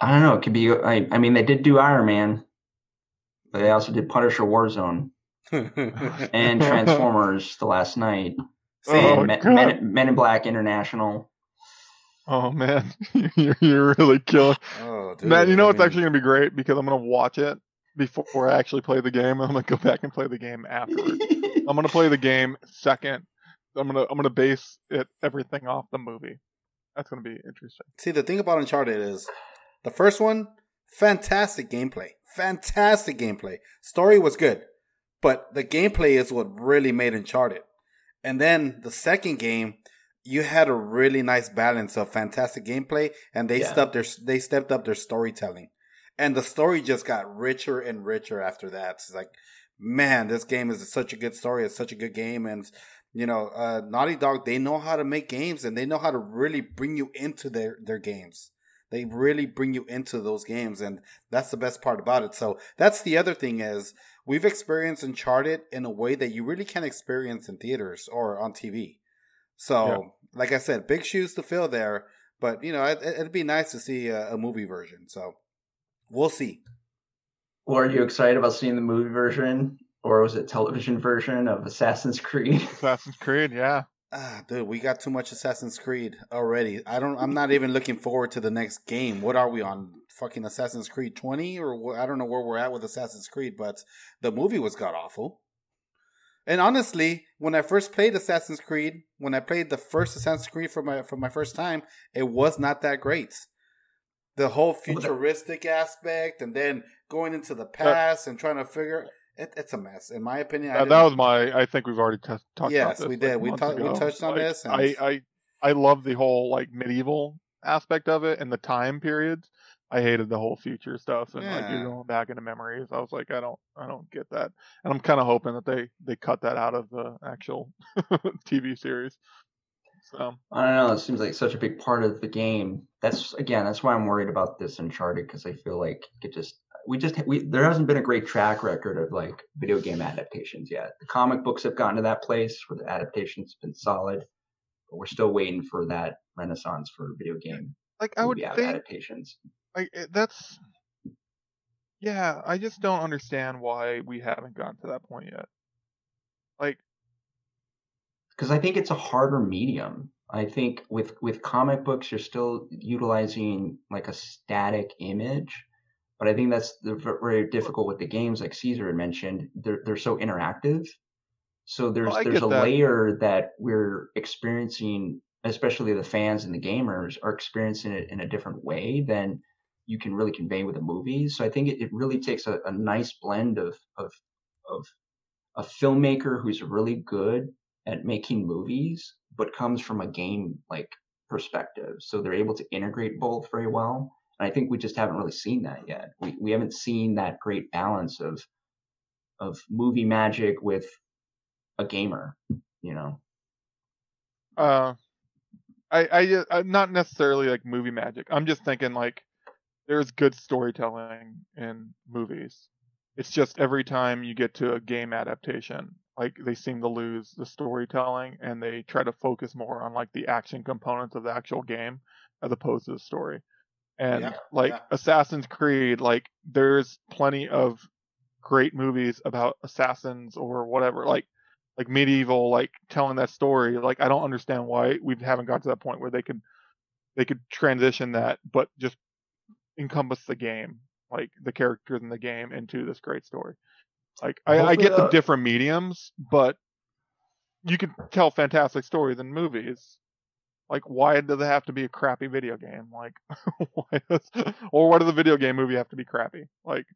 I don't know. It could be. I, I mean, they did do Iron Man, but they also did Punisher Warzone and Transformers: The Last Knight. Oh, Men, Men, Men, in Black International. Oh man, you're, you're really killing. Oh, dude, man, you know it's actually gonna be great because I'm gonna watch it before I actually play the game, I'm gonna go back and play the game afterwards. I'm gonna play the game second. I'm gonna I'm gonna base it everything off the movie. That's gonna be interesting. See, the thing about Uncharted is the first one, fantastic gameplay. Fantastic gameplay. Story was good, but the gameplay is what really made Uncharted. And then the second game, you had a really nice balance of fantastic gameplay, and they yeah. stepped their they stepped up their storytelling, and the story just got richer and richer after that. It's like, man, this game is such a good story. It's such a good game, and you know, uh, Naughty Dog they know how to make games, and they know how to really bring you into their their games. They really bring you into those games, and that's the best part about it. So that's the other thing is we've experienced Uncharted in a way that you really can't experience in theaters or on TV. So, yeah. like I said, big shoes to fill there, but you know, it, would be nice to see a, a movie version. So, we'll see. Well, are you excited about seeing the movie version, or was it television version of Assassin's Creed? Assassin's Creed, yeah. Ah, dude, we got too much Assassin's Creed already. I don't. I'm not even looking forward to the next game. What are we on? Fucking Assassin's Creed 20 or I don't know where we're at with Assassin's Creed, but the movie was god awful. And honestly, when I first played Assassin's Creed, when I played the first Assassin's Creed for my for my first time, it was not that great. The whole futuristic aspect, and then going into the past and trying to figure it, it's a mess, in my opinion. Uh, that was my. I think we've already t- talked. Yes, about we did. We, ta- we touched on like, this. And... I, I I love the whole like medieval aspect of it and the time periods. I hated the whole future stuff and yeah. like you're going back into memories. I was like, I don't, I don't get that, and I'm kind of hoping that they they cut that out of the actual TV series. So I don't know. It seems like such a big part of the game. That's again, that's why I'm worried about this Uncharted because I feel like it just we just we there hasn't been a great track record of like video game adaptations yet. The comic books have gotten to that place where the adaptation's been solid, but we're still waiting for that renaissance for video game. Like I would think adaptations. Like that's yeah, I just don't understand why we haven't gotten to that point yet. Like because I think it's a harder medium. I think with with comic books, you're still utilizing like a static image but I think that's very difficult with the games, like Caesar had mentioned. They're they're so interactive. So there's oh, well, there's a that. layer that we're experiencing, especially the fans and the gamers are experiencing it in a different way than you can really convey with a movie. So I think it, it really takes a, a nice blend of of of a filmmaker who's really good at making movies, but comes from a game like perspective. So they're able to integrate both very well. And I think we just haven't really seen that yet. We we haven't seen that great balance of of movie magic with a gamer, you know. Uh I I I'm uh, not necessarily like movie magic. I'm just thinking like there's good storytelling in movies. It's just every time you get to a game adaptation, like they seem to lose the storytelling and they try to focus more on like the action components of the actual game as opposed to the story. And yeah, like yeah. Assassin's Creed, like there's plenty of great movies about assassins or whatever, like like medieval, like telling that story. Like I don't understand why we haven't got to that point where they could they could transition that, but just encompass the game, like the characters in the game, into this great story. Like I, I get the uh, different mediums, but you can tell fantastic stories in movies Like, why does it have to be a crappy video game? Like, why does, or why does the video game movie have to be crappy? Like,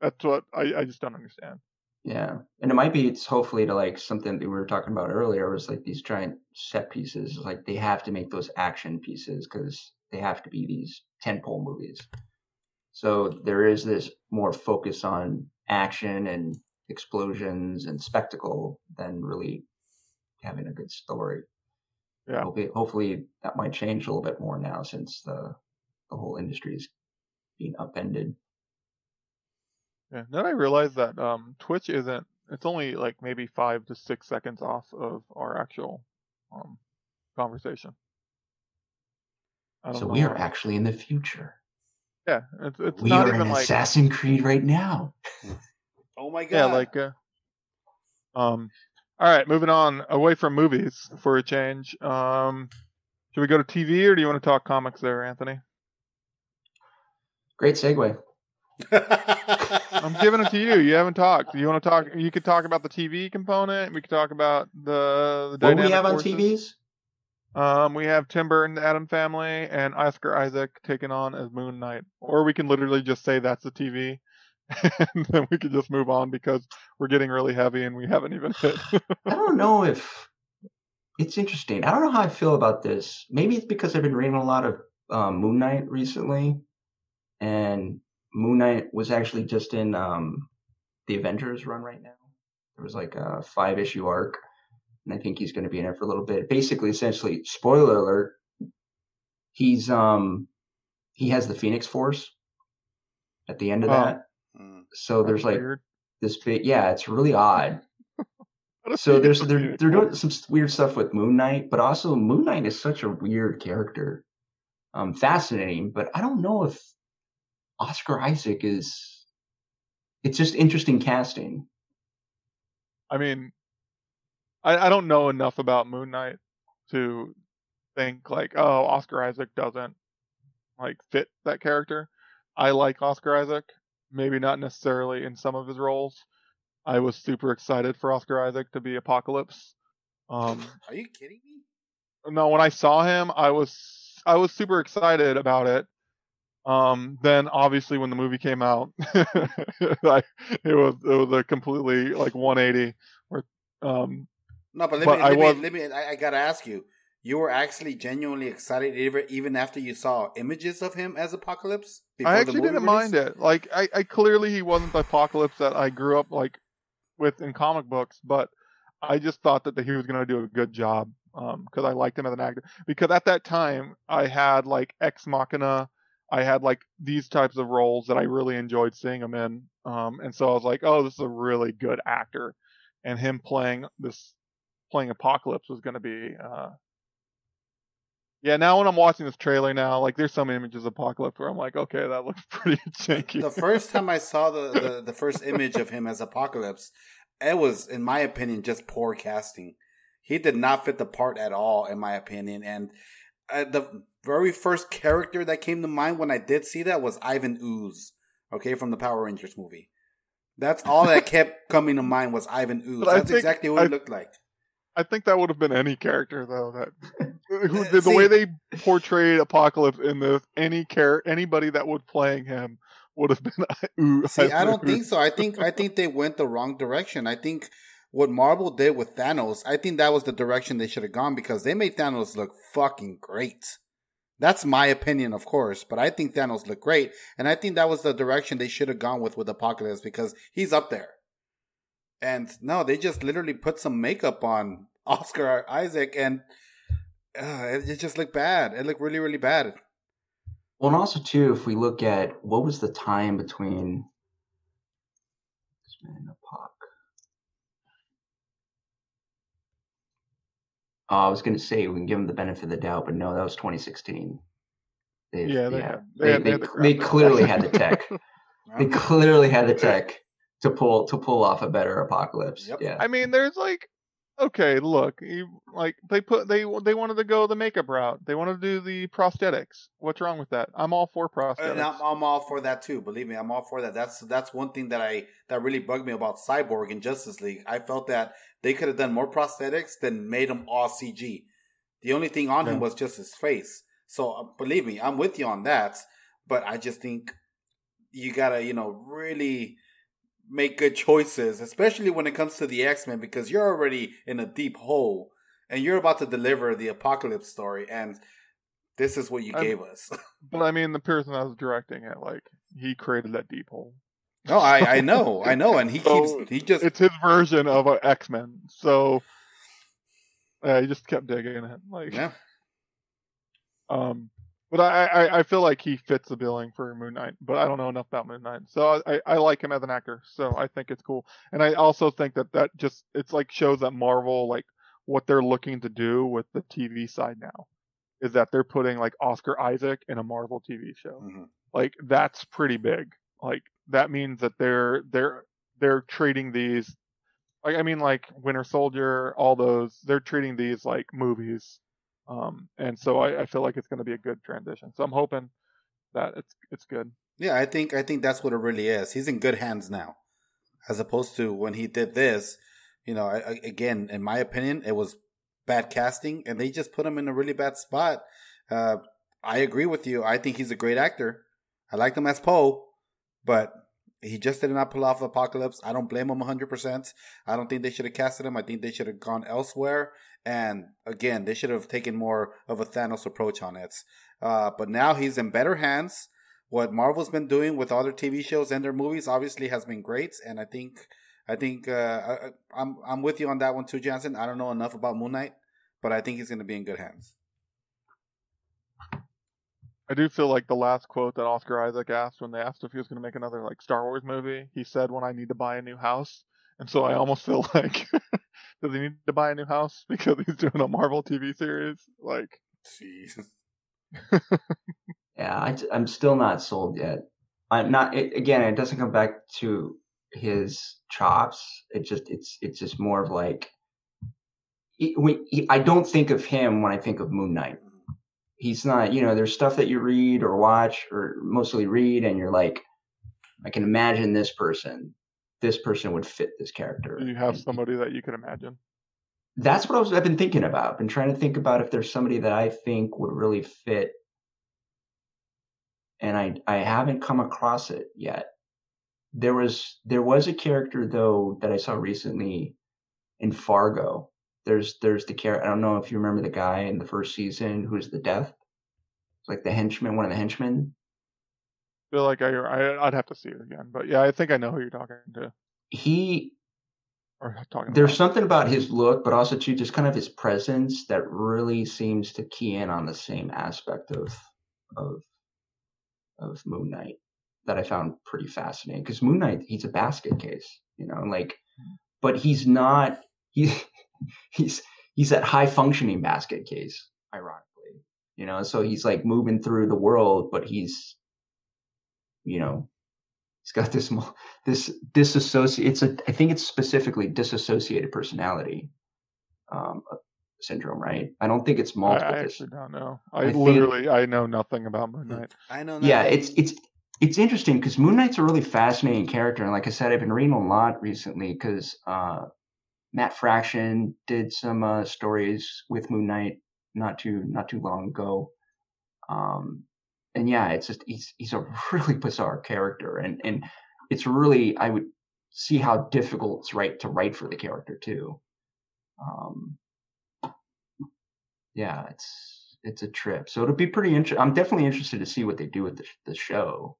that's what I, I just don't understand. Yeah, and it might be it's hopefully to like something that we were talking about earlier was like these giant set pieces. Like they have to make those action pieces because they have to be these tentpole movies. So there is this more focus on action and explosions and spectacle than really having a good story. Yeah. Hopefully, hopefully that might change a little bit more now since the the whole industry is being upended. Yeah. Then I realized that um, Twitch isn't. It's only like maybe five to six seconds off of our actual um, conversation. So know we are actually in the future. Yeah, it's it's we not are in like Assassin's Creed right now. Oh my god! yeah, like uh, um. All right, moving on away from movies for a change. Um, should we go to TV or do you want to talk comics there, Anthony? Great segue. I'm giving it to you. You haven't talked. You want to talk? You could talk about the TV component. We could talk about the the What do we dynamic have on. TVs? Um, we have Tim Burton, the Addams Family, and Oscar Isaac taken on as Moon Knight. Or we can literally just say that's the TV, and then we could just move on because we're getting really heavy and we haven't even hit. I don't know if it's interesting. I don't know how I feel about this. Maybe it's because I've been reading a lot of um, Moon Knight recently, and Moon Knight was actually just in um, the Avengers run right now. There was like a five issue arc, and I think he's going to be in it for a little bit. Basically, essentially, spoiler alert: he's um he has the Phoenix Force at the end of Oh. that. So there's like Weird. this big, yeah, it's really odd. So there's they're they're doing some weird stuff with Moon Knight, but also Moon Knight is such a weird character. Um, fascinating, but I don't know if Oscar Isaac is. It's just interesting casting. I mean, I, I don't know enough about Moon Knight to think like, oh, Oscar Isaac doesn't like fit that character. I like Oscar Isaac, maybe not necessarily in some of his roles. I was super excited for Oscar Isaac to be Apocalypse. Um, Are you kidding me? no, when I saw him, I was I was super excited about it. Um, then obviously when the movie came out, like it was it was a completely like 180. Where um, No, but let But me I let was- me let me. I, I gotta ask you. You were actually genuinely excited even after you saw images of him as Apocalypse. I actually didn't mind it. Like I, I clearly he wasn't the apocalypse that I grew up like with in comic books, but I just thought that he was going to do a good job because I liked him as an actor. Because at that time I had like Ex Machina, I had like these types of roles that I really enjoyed seeing him in, um, and so I was like, oh, this is a really good actor, and him playing this playing Apocalypse was going to be. Uh, yeah, now when I'm watching this trailer now, like there's some images of Apocalypse where I'm like, okay, that looks pretty janky. The first time I saw the, the, the first image of him as Apocalypse, it was, in my opinion, just poor casting. He did not fit the part at all, in my opinion. And uh, the very first character that came to mind when I did see that was Ivan Ooze, okay, from the Power Rangers movie. That's all that kept coming to mind was Ivan Ooze. But That's think- exactly what I- he looked like. I think that would have been any character though that who the, see- way they portrayed Apocalypse in this any char- anybody that was playing him would have been ooh, See, I don't think so. I think I think they went the wrong direction. I think what Marvel did with Thanos, I think that was the direction they should have gone because they made Thanos look fucking great. That's my opinion, of course, but I think Thanos looked great, and I think that was the direction they should have gone with with Apocalypse because he's up there. And no, they just literally put some makeup on Oscar Isaac, and uh, it, it just looked bad. It looked really, really bad. Well, and also too, if we look at what was the time between X-Men and Apoc. Oh, I was going to say we can give them the benefit of the doubt, but no, that was 2016. They, Yeah, they yeah, had- they, they had- they, they had the they clearly had the tech. they clearly had the tech to pull to pull off a better apocalypse. Yep. Yeah. I mean, there's like, okay, look, you, like they put they they wanted to go the makeup route. They wanted to do the prosthetics. What's wrong with that? I'm all for prosthetics. And I'm, I'm all for that too. Believe me, I'm all for that. That's that's one thing that I that really bugged me about Cyborg in Justice League. I felt that they could have done more prosthetics than made them all CG. The only thing on him was just his face. So uh, believe me, I'm with you on that. But I just think you gotta, you know, really make good choices, especially when it comes to the X Men, because you're already in a deep hole and you're about to deliver the apocalypse story, and this is what you I'm- gave us. But I mean, the person that was directing it, like he created that deep hole. no, I, I know, I know, and he So, keeps he just It's his version of a X Men. So uh, he just kept digging it. Like, yeah. um, but I, I I feel like he fits the billing for Moon Knight. But I don't know enough about Moon Knight, so I I like him as an actor. So I think it's cool, and I also think that that just it's like shows that Marvel like what they're looking to do with the TV side now is that they're putting like Oscar Isaac in a Marvel TV show. Mhm. like that's pretty big like that means that they're they're they're treating these like i mean like winter soldier all those they're treating these like movies um and so i, I feel like it's going to be a good transition so i'm hoping that it's it's good Yeah, I think I think that's what it really is. He's in good hands now, as opposed to when he did this. You know, I, I, again, in my opinion, it was bad casting, and they just put him in a really bad spot. Uh, I agree with you. I think he's a great actor. I like him as Poe, but he just did not pull off Apocalypse. I don't blame him 100%. I don't think they should have casted him. I think they should have gone elsewhere. And again, they should have taken more of a Thanos approach on it. Uh, but now he's in better hands what Marvel's been doing with other TV shows and their movies obviously has been great, and I think I think uh, I, I'm I'm with you on that one too, Jansen. I don't know enough about Moon Knight, but I think he's going to be in good hands. i do feel like the last quote that oscar isaac asked when they asked if he was going to make another like star wars movie he said when i need to buy a new house and so i almost feel like does he need to buy a new house because he's doing a marvel tv series like Jeez. Yeah, I, am still not sold yet. I'm not. It, again, it doesn't come back to his chops. It just it's it's just more of like. He, we, he, I don't think of him when I think of Moon Knight. He's not. You know, there's stuff that you read or watch or mostly read, and you're like, I can imagine this person. This person would fit this character. do you have somebody that you can imagine that's what I was, I've been thinking about. I've been trying to think about if there's somebody that I think would really fit, and I I haven't come across it yet. There was there was a character though that I saw recently in Fargo. There's there's the character. I don't know if you remember the guy in the first season who's the death, it's like the henchman, one of the henchmen. Feel like I, I I'd have to see it again, but yeah, I think I know who you're talking to He or talking. there's about. something about his look, but also too just kind of his presence that really seems to key in on the same aspect of of of Moon Knight that I found pretty fascinating. Because Moon Knight, he's a basket case, you know, like, but he's not. He he's he's that high functioning basket case, ironically, you know. So he's like moving through the world, but he's, you know, he's got this this disassociate. It's a I think it's specifically disassociated personality um, syndrome, right? I don't think it's I, multiple. I dis- actually don't know. I, I think- literally I know nothing about Moon Knight. I know. yeah, it's it's it's interesting because Moon Knight's a really fascinating character, and like I said, I've been reading a lot recently because uh, Matt Fraction did some uh, stories with Moon Knight not too not too long ago, um, and yeah, it's just he's he's a really bizarre character, and and it's really I would see how difficult it's right to write for the character too. Um, yeah, it's it's a trip. So it'll be pretty interesting. I'm definitely interested to see what they do with the, the show.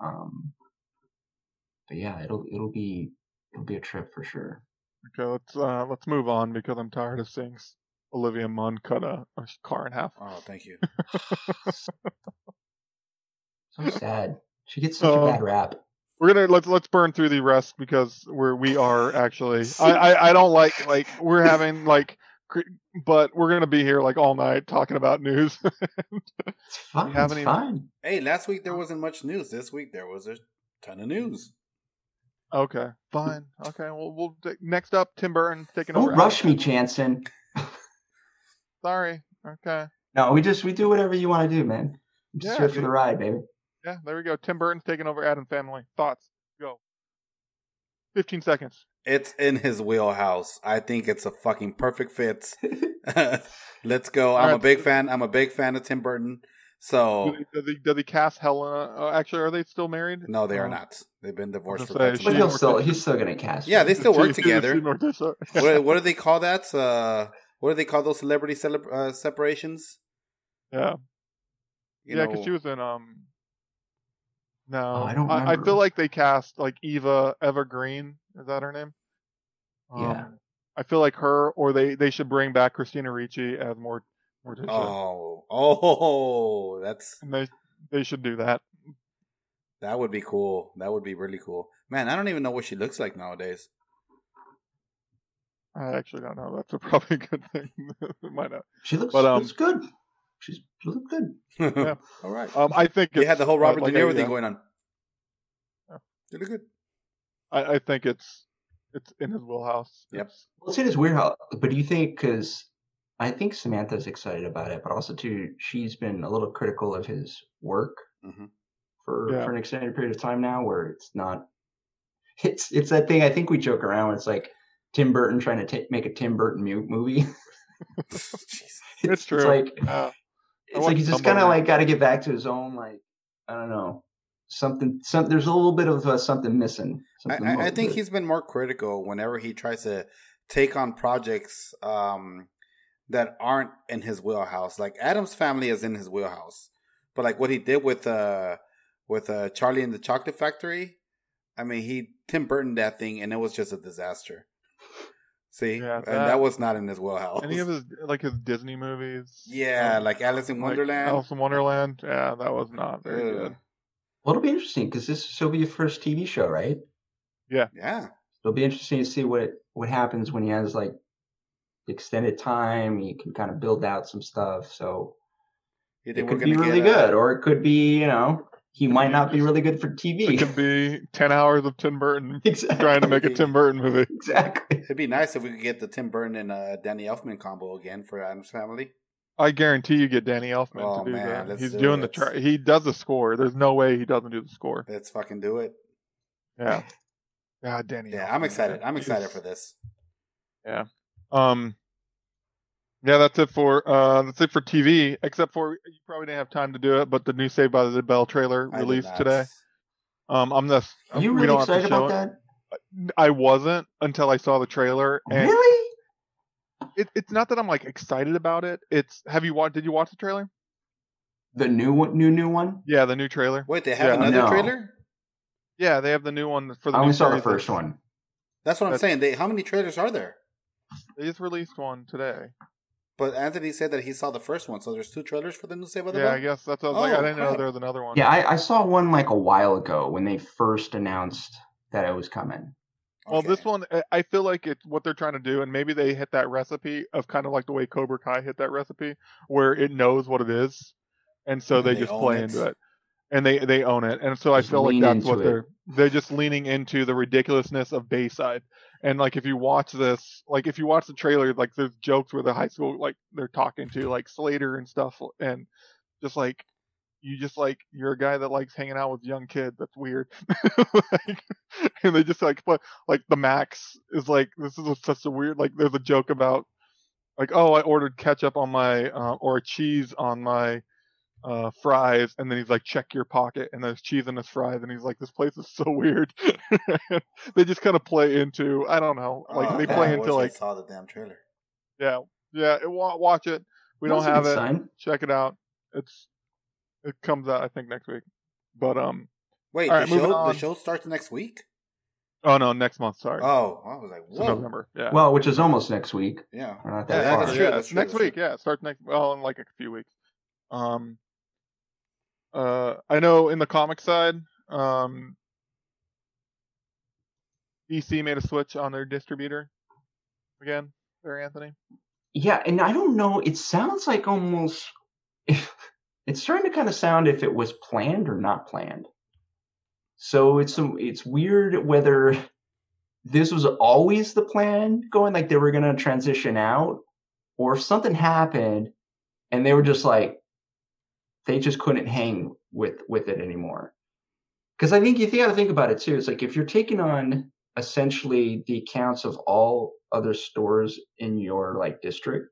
Um, but yeah, it'll it'll be it'll be a trip for sure. Okay, let's uh let's move on because I'm tired of seeing Olivia Munn cut a, a car in half. Oh, thank you. So sad. She gets such Oh. a bad rap. We're gonna let's let's burn through the rest because we're we are actually I, I I don't like like we're having like but we're gonna be here like all night talking about news. It's fine. It's even- fine. Hey, last week there wasn't much news. This week there was a ton of news. okay, fine. Okay, well we'll next up Tim Burton taking Don't over. rush Adam me, Jansen. Sorry. Okay. No, we just we do whatever you want to do, man. I'm just Yeah, here for the ride, baby. Yeah, there we go. Tim Burton's taking over Addams Family. Thoughts? Go. Fifteen seconds. It's in his wheelhouse. I think it's a fucking perfect fit. Let's go. All I'm a big fan. I'm a big fan of Tim Burton. So Does he, does he, cast Helena? Oh, actually, are they still married? no, they are Oh. not. They've been divorced for was gonna say, But she- he'll still he's still gonna cast. Yeah, they still work She- she- together. she worked this out. what, what do they call that? Uh, what do they call those celebrity celeb- uh, separations? yeah, You yeah, because she was in um. No, Oh, I don't I, remember. feel like they cast like Eva Evergreen. Is that her name? Yeah. Um, I feel like her, or they they should bring back Christina Ricci as more Morticia. Oh, oh, that's And they they should do that. that would be cool. That would be really cool. Man, I don't even know what she looks like nowadays. I actually don't know. That's a probably good thing. Might not. She looks, But, um, looks good. She's she look good. Yeah. All right. Um, I think they it's, had the whole uh, Robert like De Niro I- thing yeah. going on. Yeah. Really good. I, I think it's it's in his wheelhouse. Yep. It's- Well, it's, in his how, but do you think because I think Samantha's excited about it, but also too she's been a little critical of his work Mhm. for Yeah. for an extended period of time now, where it's not. It's it's that thing I think we joke around. It's like Tim Burton trying to ta make a Tim Burton mu- movie. Jesus. It's true. It's like uh, it's like he's just kind of of like got to get back to his own like I don't know something. Some there's a little bit of uh, something missing. I, Something I, I think he's been more critical whenever he tries to take on projects um, that aren't in his wheelhouse. Like Addams Family is in his wheelhouse, but like what he did with uh with uh, Charlie and the Chocolate Factory, I mean, he Tim Burton that thing, and it was just a disaster. See, Yeah, and that- that was not in his wheelhouse. any of his like his Disney movies. yeah, um, like Alice in like Wonderland. Alice in Wonderland. Yeah, that was not very Ugh. good. Well, it'll be interesting because this will be your first TV show, right? yeah, yeah. It'll be interesting to see what what happens when he has like extended time. He can kind of build out some stuff. So You it could be really get, uh, good, or it could be, you know, he might not be really good for TV. It could be ten hours of Tim Burton exactly. trying to make a Tim Burton movie. Exactly. It'd be nice if we could get the Tim Burton and uh, Danny Elfman combo again for Addams Family. I guarantee you get Danny Elfman Oh, to do man, that. let's He's do doing it. the tra- he does the score. There's no way he doesn't do the score. Let's fucking do it. Yeah. Yeah, Danny. Yeah, Elfman, I'm excited. man. I'm excited He's- for this. Yeah. Um, yeah, that's it for uh, that's it for TV. Except for you probably didn't have time to do it, but the new Saved by the Bell trailer I released today. Um, I'm this. Are you really don't have to excited show about it. that? I wasn't until I saw the trailer, and Really? it, it's not that I'm like excited about it. It's have you watched? Did you watch the trailer? The new one, new new one. Yeah, the new trailer. Wait, they have Yeah. another No. trailer? Yeah, they have the new one for the. I only saw the series. first one. That's what I'm That's- saying. They how many trailers are there? They just released one today. But Anthony said that he saw the first one, so there's two trailers for the new Save by the Yeah, Bell. I guess that's. What I was like, Oh, I didn't know crap. there was another one. Yeah, I, I saw one like a while ago when they first announced that it was coming. Well, this one, I- I feel like it's what they're trying to do, and maybe they hit that recipe of kind of like the way Cobra Kai hit that recipe, where it knows what it is, and so And they, they just play it. into it, and they they own it, and so I Just feel like that's what into they're they're just leaning into the ridiculousness of Bayside, and like if you watch this, like if you watch the trailer, like there's jokes where the high school like they're talking to like Slater and stuff, and just like you just like you're a guy that likes hanging out with young kids. That's weird. like, and they just like put like the Max is like this is a, such a weird like there's a joke about like oh I ordered ketchup on my uh, or cheese on my uh fries and then he's like check your pocket and there's cheese in his fries and he's like this place is so weird. they just kind of play into I don't know like Oh, they man, play I into wish I like saw the damn trailer. yeah yeah it, watch it. We don't have it sign. check it out. It's it comes out I think next week. But um Wait, All the right, show the show starts next week. oh no next month sorry. Oh, I was like, So November. Yeah. Well, which is almost next week. yeah. We're not that that far. is yeah, true, yeah, that's true, next that's week. Yeah, it starts next well in like a few weeks. Um uh I know in the comic side, um DC made a switch on their distributor again, there Anthony. Yeah, and I don't know. It sounds like almost. It's starting to kind of sound if it was planned or not planned. So it's some. It's weird whether this was always the plan going, like they were going to transition out, or if something happened and they were just like they just couldn't hang with with it anymore. Because I think you got to think about it too. It's like if you're taking on essentially the accounts of all other stores in your like district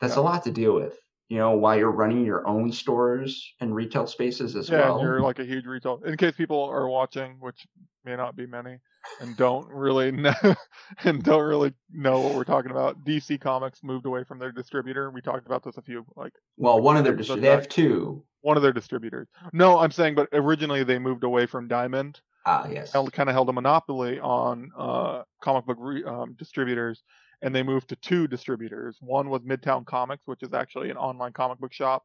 That's Yeah. a lot to deal with. You know, while you're running your own stores and retail spaces as yeah, well. you're like a huge retail. In case people are watching, which may not be many, and don't really know, and don't really know what we're talking about, DC Comics moved away from their distributor. We talked about this a few, like well, one of their distributors. they have two. one of their distributors. No, I'm saying, but originally they moved away from Diamond, Ah, yes. held, kind of held a monopoly on uh, comic book re- um, distributors, and they moved to two distributors. One was Midtown Comics, which is actually an online comic book shop,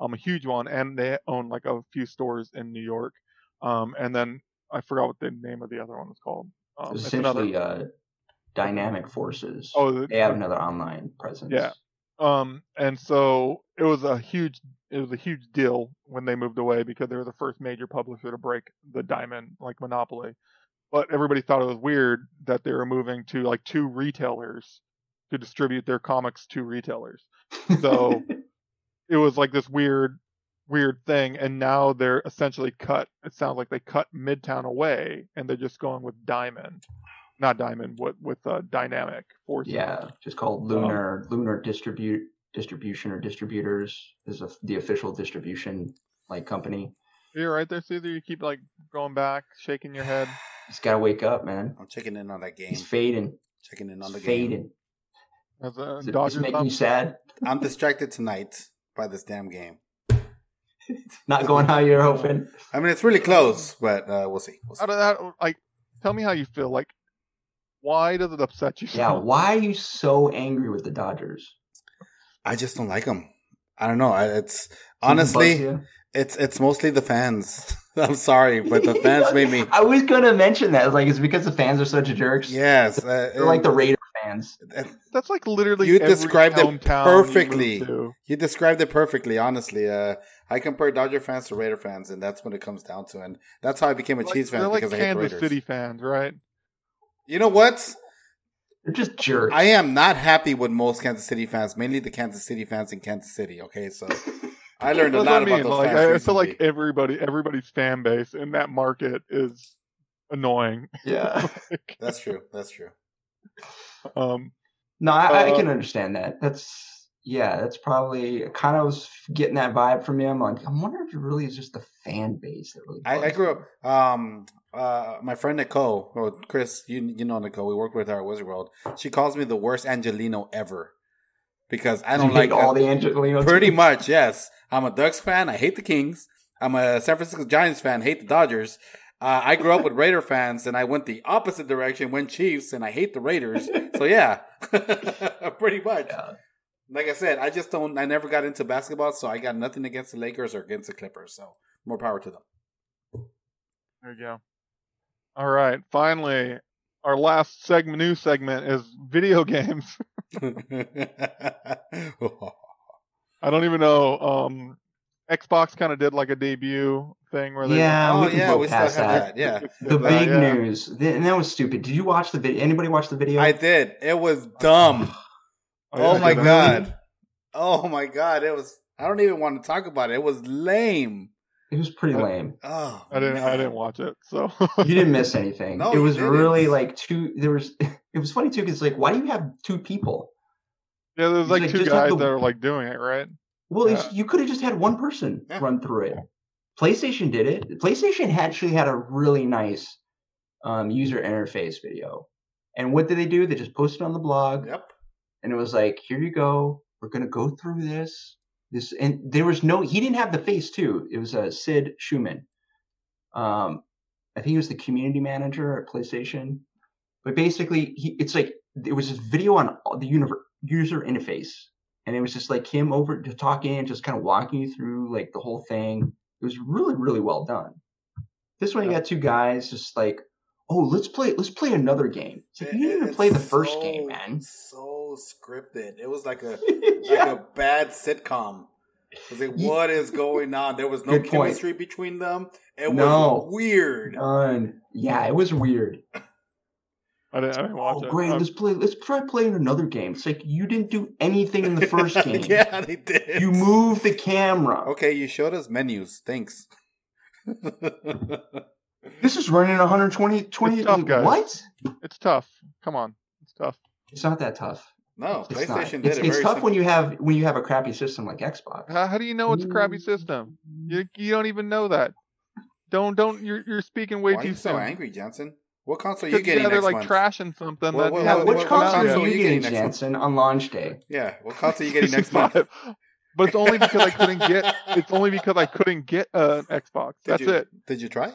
um, a huge one, and they own like a few stores in New York. Um, and then I forgot what the name of the other one was called. Um, It's it's another. essentially uh, dynamic forces. Oh, the- they have another online presence. Yeah. Um, and so it was a huge, it was a huge deal when they moved away because they were the first major publisher to break the diamond like monopoly. But everybody thought it was weird that they were moving to like two retailers to distribute their comics to retailers. So it was like this weird, weird thing. And now they're essentially cut. It sounds like they cut Midtown away and they're just going with Diamond, not Diamond, with with uh, Dynamic Forces. yeah, just called Lunar Lunar Distribute Distribution or Distributors is a, the official distribution like company. You're right there, Caesar. You keep like going back, shaking your head. He's got to wake up, man. I'm checking in on that game. He's fading. Checking in on He's the game. fading. As a Is it, is it making fan. you sad? I'm distracted tonight by this damn game. Not going how you're hoping. I mean, it's really close, but uh, we'll see. We'll see. How do that like? Tell me how you feel. Like, why does it upset you? Yeah, much? why are you so angry with the Dodgers? I just don't like them. I don't know. I- It's honestly, it's it's mostly the fans. I'm sorry, but the fans made me. I was gonna mention that. Like, it's because the fans are such jerks. Yes, uh, They're like the Raider fans. That's like literally You every described it hometown you perfectly. You described it perfectly, honestly. Uh, I compare Dodger fans to Raider fans, and that's what it comes down to. And that's how I became a Like, Chiefs fan they're like because I hate the Kansas Raiders. City fans, right? You know what? They're just jerks. I am not happy with most Kansas City fans, mainly the Kansas City fans in Kansas City. Okay, so I learned a That's lot what I about mean. those Like, fans. I I feel like everybody, everybody's fan base in that market is annoying. yeah. Like, that's true. That's true. Um, No, I, I Uh, can understand that. That's yeah. That's probably kind of was getting that vibe from you. I'm like, I'm wondering if it really is just the fan base that really. I, I grew up. Um, uh, my friend Nicole, or Chris, you you know Nicole. We worked with her at Wizard World. She calls me the worst Angelino ever because I don't hate like all the Angelino. Pretty teams. much, yes. I'm a Ducks fan. I hate the Kings. I'm a San Francisco Giants fan. Hate the Dodgers. Uh, I grew up with Raider fans, and I went the opposite direction. Went Chiefs, and I hate the Raiders. So yeah, pretty much. Yeah. Like I said, I just don't. I never got into basketball, so I got nothing against the Lakers or against the Clippers. So more power to them. there you go. All right, finally, our last segment, new segment is video games. I don't even know. Um, Xbox kind of did like a debut thing where they Yeah, oh we can yeah, go we past that. that. Yeah, The big yeah. news, Th- and that was stupid. Did you watch the video? Anybody watch the video? I did. It was dumb. Oh, oh yeah, my good. god. Oh my god. It was I don't even want to talk about it. It was lame. It was pretty I- lame. Oh I didn't. I didn't watch it. So You didn't miss anything. No, it was really like two. There was. It was funny too because like, why do you have two people? yeah, there's He's like like, two just have guys the- that are like doing it, right? Well, Yeah. you could have just had one person Yeah. run through it. PlayStation did it. PlayStation actually had a really nice um, user interface video. And what did they do? They just posted on the blog, Yep. and it was like, "Here you go. We're gonna go through this. This." And there was no. He didn't have the face too. It was uh, Sid Shuman. Um, I think he was the community manager at PlayStation. But basically, he, it's like it was this video on the univer- user interface, and it was just like him over to talking and just kind of walking you through like the whole thing. It was really, really well done. This one, you got two guys just like, oh, let's play, let's play another game. It's like you didn't even play the first so- game, man. So scripted. It was like a yeah. like a bad sitcom. It was like, what is going on? There was no Good point. chemistry between them. It No. was weird. Done. Yeah, it was weird. I didn't. I didn't watch Oh, it. great! Um, Let's play. Let's try playing another game. It's like you didn't do anything in the first game. yeah, they did. You moved the camera. Okay, you showed us menus. Thanks. This is running 120. 20, It's tough, guys. What? it's tough. Come on, it's tough. It's not that tough. No, It's not. PlayStation did It's, it it's very tough when you have when you have a crappy system like Xbox. How, how do you know it's a crappy system? You you don't even know that. Don't don't you're you're speaking way Why are too you so soon. angry, Jensen? What console are you getting yeah, they're next like month? trashing something Well, that well, Yeah, well, which put what console console are are you you getting, getting? Jansen, on launch day? Yeah, what console are you getting next month? But it's only because I couldn't get. It's only because I couldn't get an Xbox. Did That's you, it. Did you try?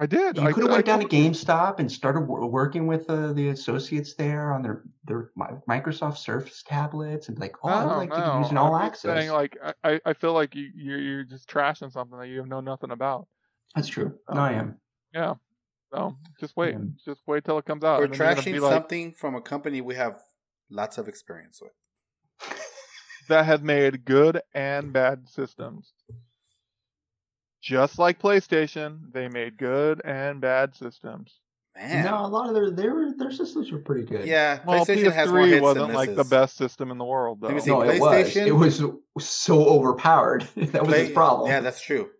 I did. You I could have I went down to GameStop and started wor- working with uh, the associates there on their their Microsoft Surface tablets and be like, oh, I would No, like to no, use an all access. Saying, like I- I, I feel like you you're, you're just trashing something that you know nothing about. That's true. No, I am. Yeah. So just wait. Mm. Just wait till it comes out. We're and then you're gonna trashing like, something from a company we have lots of experience with. that has made good and bad systems. Just like PlayStation, they made good and bad systems. Man. No, a lot of their their their systems were pretty good. Yeah, Well, PlayStation has more PS3 hits wasn't like the best system in the world, though. Let me see. No, it was. It was so overpowered. that was Play- his problem. Yeah, that's true.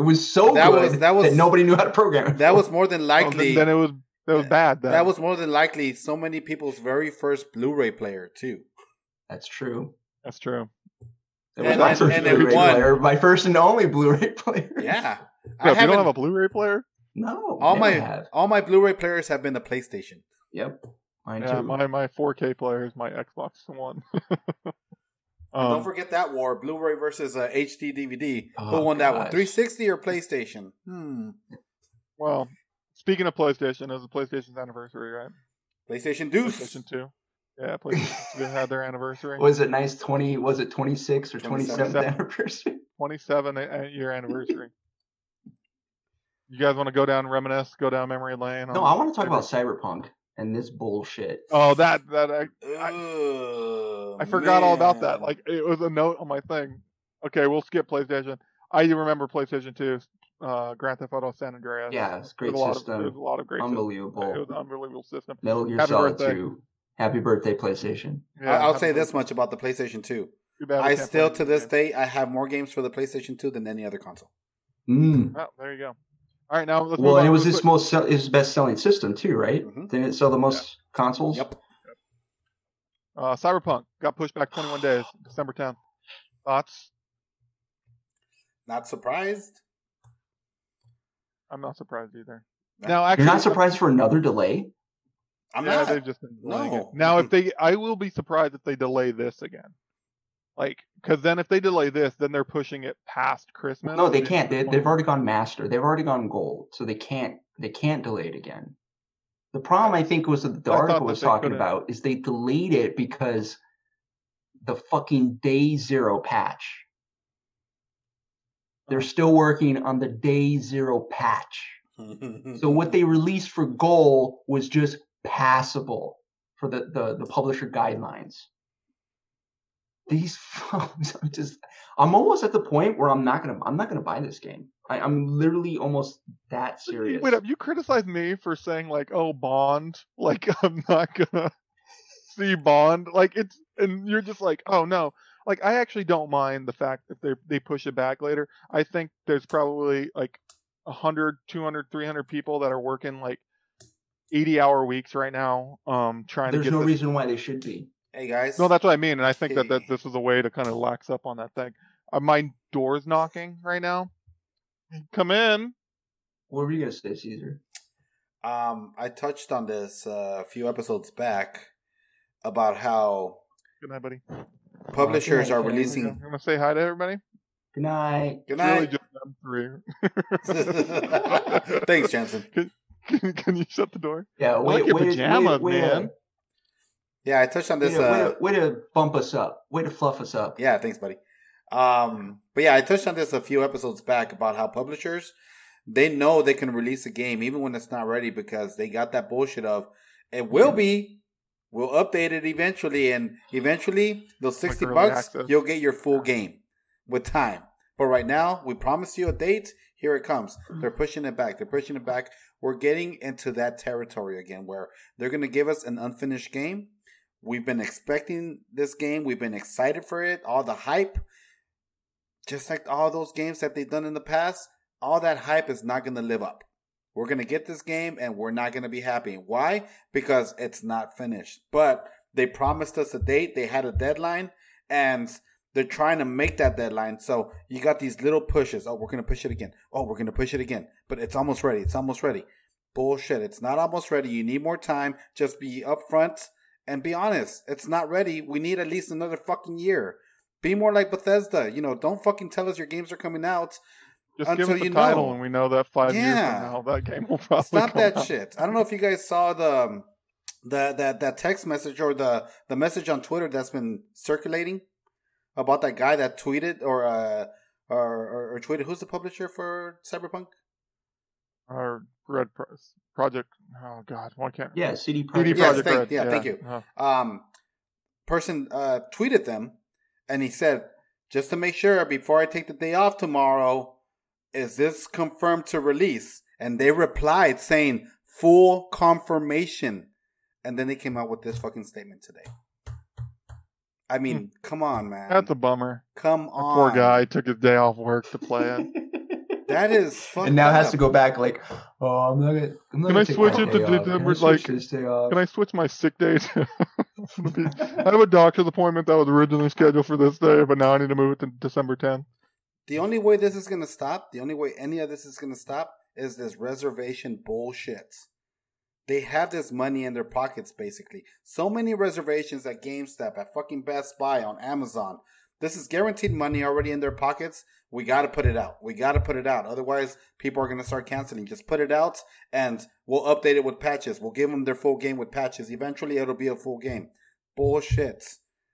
It was so That good was- that was- nobody knew how to program it. That was more than Oh, likely. then, then it was that was bad. Then that was more than likely so many people's very first Blu-ray player too. That's true. that's true. It And- my and- first and Blu-ray player, my first and only Blu-ray player. Yeah, Yeah, I you don't haven't. a Blu-ray player, No, all my have. all my Blu-ray players have been the PlayStation. Yep, mine yeah, too. my my 4K player is my Xbox One. Don't um, forget that war: Blu-ray versus uh, HD DVD. Who Oh, won that one? 360 or PlayStation? Hmm. well, speaking of PlayStation, it was the PlayStation's anniversary, right? PlayStation Deuce. PlayStation 2. Yeah, PlayStation 2 had their anniversary. Was it nice? Twenty? Was it twenty six or twenty 27. anniversary? 27 year anniversary. You guys want to go down reminisce, go down memory lane? No, I want to talk about Cyberpunk and this bullshit. Oh, that that I, Oh, I forgot all about that. Like it was a note on my thing. Okay, we'll skip PlayStation. I remember PlayStation 2, uh, Grand Theft Auto San Andreas. Yeah, it's a great There's a lot system. Of, there's a lot of great systems. It Unbelievable. was an unbelievable system. Metal Gear Happy Solid birthday. 2. Happy birthday, PlayStation. Yeah, I- I'll happy say this much about the PlayStation 2. Too bad we I still, to this games. day, I have more games for the PlayStation 2 than any other console. Mm. Oh, there you go. All right, now let's Well, and it was real his most sell- his best selling system too, right? Mhm. Didn't it sell the most consoles? Yep. Uh, Cyberpunk got pushed back 21 days, December 10th. Thoughts? Not surprised. I'm not surprised either. Yeah. Now, actually, You're not surprised for another delay? I'm yeah, not. they've just been delaying it. No. Now, if they, I will be surprised if they delay this again. Like, because then if they delay this, then they're pushing it past Christmas. No, they can't. They, they've already gone master. They've already gone gold, so they can't. They can't delay it again. The problem, I think, was that the I article that was talking couldn't- about is they delayed it because the fucking day zero patch. They're oh. still working on the day zero patch. So what they released for goal was just passable for the, the, the publisher guidelines. These phones, I'm just, I'm almost at the point where I'm not gonna, I'm not gonna buy this game. I, I'm literally almost that serious. Wait up, you criticize me for saying like, oh, Bond, like I'm not gonna see Bond, like it's, and you're just like, oh no, like I actually don't mind the fact that they they push it back later. I think there's probably like 100, 200, 300 people that are working like 80 hour weeks right now, um, trying There's to get no this reason why they should be. Hey guys. No, that's what I mean, and I think that, that this is a way to kind of lax up on that thing. Uh, my door's knocking right now. Come in. What were you gonna say, Caesar? Um, I touched on this uh, a few episodes back about how Good night, buddy. publishers night, are releasing. I'm gonna say hi to everybody. Good night. Good It's really night. just them three. Thanks, Jensen. Can, can you shut the door? Yeah, like way, your way, pajamas, way, way man. To, Yeah, I touched on way, this. to, way, Uh, to, way to bump us up. Way to fluff us up. yeah, thanks, buddy. Um, but yeah, I touched on this a few episodes back about how publishers they know they can release a game even when it's not ready because they got that bullshit of it will be. We'll update it eventually, and eventually those sixty early bucks access. you'll get your full game with time. But right now, we promise you a date. Here it comes. They're pushing it back. They're pushing it back. We're getting into that territory again where they're going to give us an unfinished game. We've been expecting this game. We've been excited for it. All the hype, just like all those games that they've done in the past, all that hype is not going to live up. We're going to get this game and we're not going to be happy. Why? Because it's not finished. But They promised us a date. They had a deadline, and they're trying to make that deadline. So you got these little pushes. Oh, we're gonna push it again. Oh, we're gonna push it again. But it's almost ready. It's almost ready. Bullshit. It's not almost ready. You need more time. Just be upfront and be honest. It's not ready. We need at least another fucking year. Be more like Bethesda. You know, don't fucking tell us your games are coming out. Just give us the you title, know. and we know that five years from now that game will probably Stop that out. shit. I don't know if you guys saw the um, the that that text message or the the message on Twitter that's been circulating about that guy that tweeted or uh or, or, or tweeted who's the publisher for Cyberpunk? Our Red Pro- Project. Oh God, why can't? Yeah, CD CD Projekt. Yes, thank- Red. yeah, thank you. Uh, Um, person uh tweeted them, and he said just to make sure before I take the day off tomorrow, is this confirmed to release? And they replied saying full confirmation. And then they came out with this fucking statement today. I mean, come on, man. Hmm. That's a bummer. come That on. poor guy took his day off work to play it. That is fucked and now up. has to go back like, oh, I'm not gonna. I'm not Can gonna I switch it to day off. Can I December, like- this day off? Can I switch my sick day to? I have a doctor's appointment that was originally scheduled for this day, but now I need to move it to December 10th. The only way this is going to stop, the only way any of this is going to stop is this reservation bullshit. They have this money in their pockets, basically. So many reservations at GameStop, at fucking Best Buy, on Amazon. This is guaranteed money already in their pockets. We got to put it out. We got to put it out. Otherwise, people are going to start canceling. Just put it out and we'll update it with patches. We'll give them their full game with patches. Eventually, it'll be a full game. Bullshit.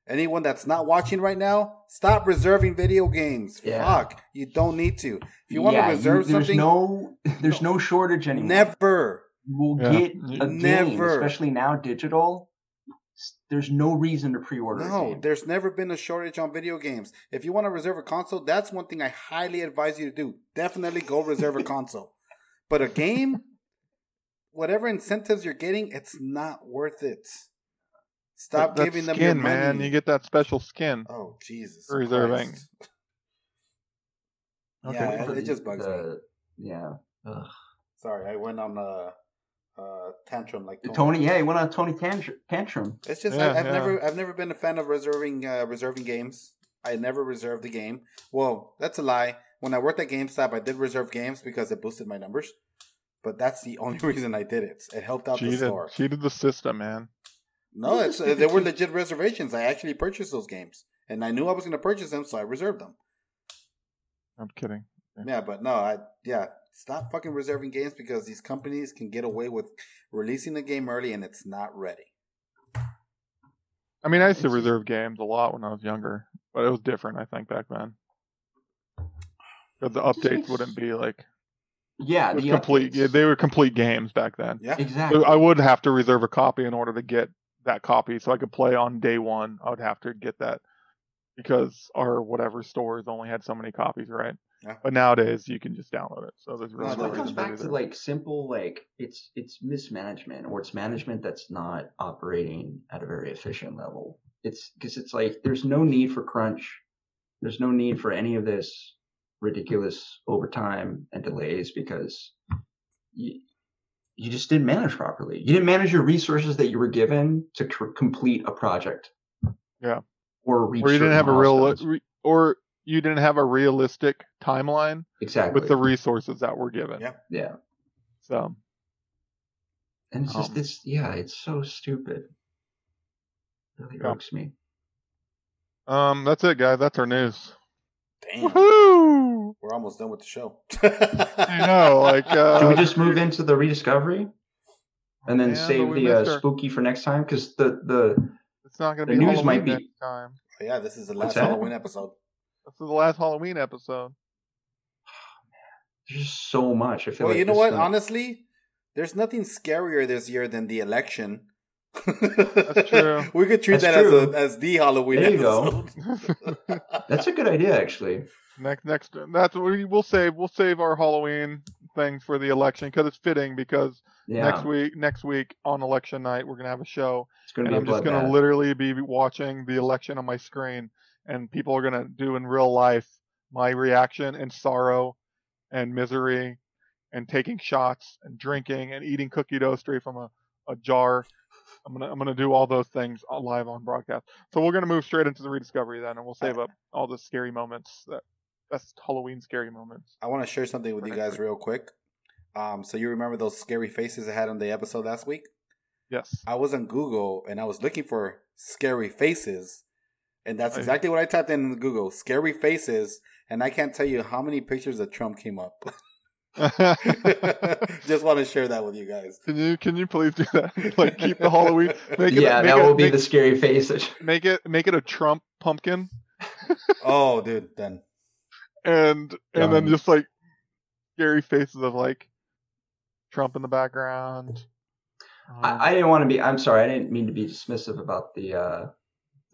Anyone that's not watching right now, stop reserving video games. Yeah. Fuck. You don't need to. If you want Yeah, to reserve there's something, no, there's no shortage anymore. never. You will Yeah. get a game, Never. especially now digital. S- There's no reason to pre-order. a No, game. there's never been a shortage on video games. If you want to reserve a console, that's one thing I highly advise you to do. Definitely go reserve a console. But a game, whatever incentives you're getting, it's not worth it. Stop That- that giving them skin, your man. You get that special skin. oh Jesus! Reserving. Okay. Yeah, For it, it just bugs me. Yeah. Ugh. Sorry, I went on a, a tantrum like Tony, yeah, he went on Tony tantrum. tantrum. It's just Yeah, I, I've yeah. never I've never been a fan of reserving uh, reserving games. I never reserved the game. Well, that's a lie. When I worked at GameStop, I did reserve games because it boosted my numbers. But that's the only reason I did it. It helped out the Cheated, store. cheated the system, man. No, it's uh, they were legit reservations. I actually purchased those games, and I knew I was going to purchase them, so I reserved them. I'm kidding. Yeah, but no, I yeah, stop fucking reserving games because these companies can get away with releasing the game early and it's not ready. I mean, I used to reserve games a lot when I was younger, but it was different, I think, back then. Because the updates wouldn't be like Yeah, the complete. Yeah, they were complete games back then. Yeah, exactly. I would have to reserve a copy in order to get that copy, so I could play on day one. I would have to get that because our whatever stores only had so many copies, right? Yeah. But nowadays you can just download it, so there's really No, Well, no it comes back to that. like simple, like it's it's mismanagement or it's management that's not operating at a very efficient level. It's because it's like there's no need for crunch, there's no need for any of this ridiculous overtime and delays because you you just didn't manage properly. You didn't manage your resources that you were given to c- complete a project. Yeah. Or reach or you didn't certain have a real, or you didn't have a realistic timeline exactly with the resources that were given. Yeah. yeah. So And it's just Um, this, yeah, it's so stupid. really Yeah. irks me. um, that's it, guys. That's our news. damn, Woohoo! we're almost done with the show. I know, like, uh, Can we just move into the rediscovery and then Yeah, save the uh, spooky for next time? Because the the It's not going to the be news Halloween might be- next time. yeah, this is the last? Halloween episode. This is the last Halloween episode. there's just so much. I feel Well, like you know what? gonna- Honestly, there's nothing scarier this year than the election. That's true. we could treat That's that true. as a, as the Halloween There you go. episode. That's a good idea, actually. next, next, that's what we will save. We'll save our Halloween things for the election because it's fitting. Because Yeah, next week, next week on election night, we're gonna have a show, it's gonna and to I'm just gonna bloodbath. literally be watching the election on my screen, and people are gonna do in real life my reaction and sorrow, and misery, and taking shots and drinking and eating cookie dough straight from a, a jar I'm gonna I'm gonna do all those things live on broadcast. So we're gonna move straight into the rediscovery then, and we'll save up all the scary moments that best Halloween scary moments. I want to share something with you guys real quick. Um, so you remember those scary faces I had on the episode last week? Yes. I was on Google and I was looking for scary faces, and that's exactly what I typed in Google: scary faces. And I can't tell you how many pictures of Trump came up. Just want to share that with you guys. Can you can you please do that? Like keep the Halloween. Make it, yeah, that it, will be make, the scary face. Make it make it a Trump pumpkin. oh, dude, then. And and um, then just like scary faces of like Trump in the background. Um, I, I, didn't want to be. I'm sorry. I didn't mean to be dismissive about the uh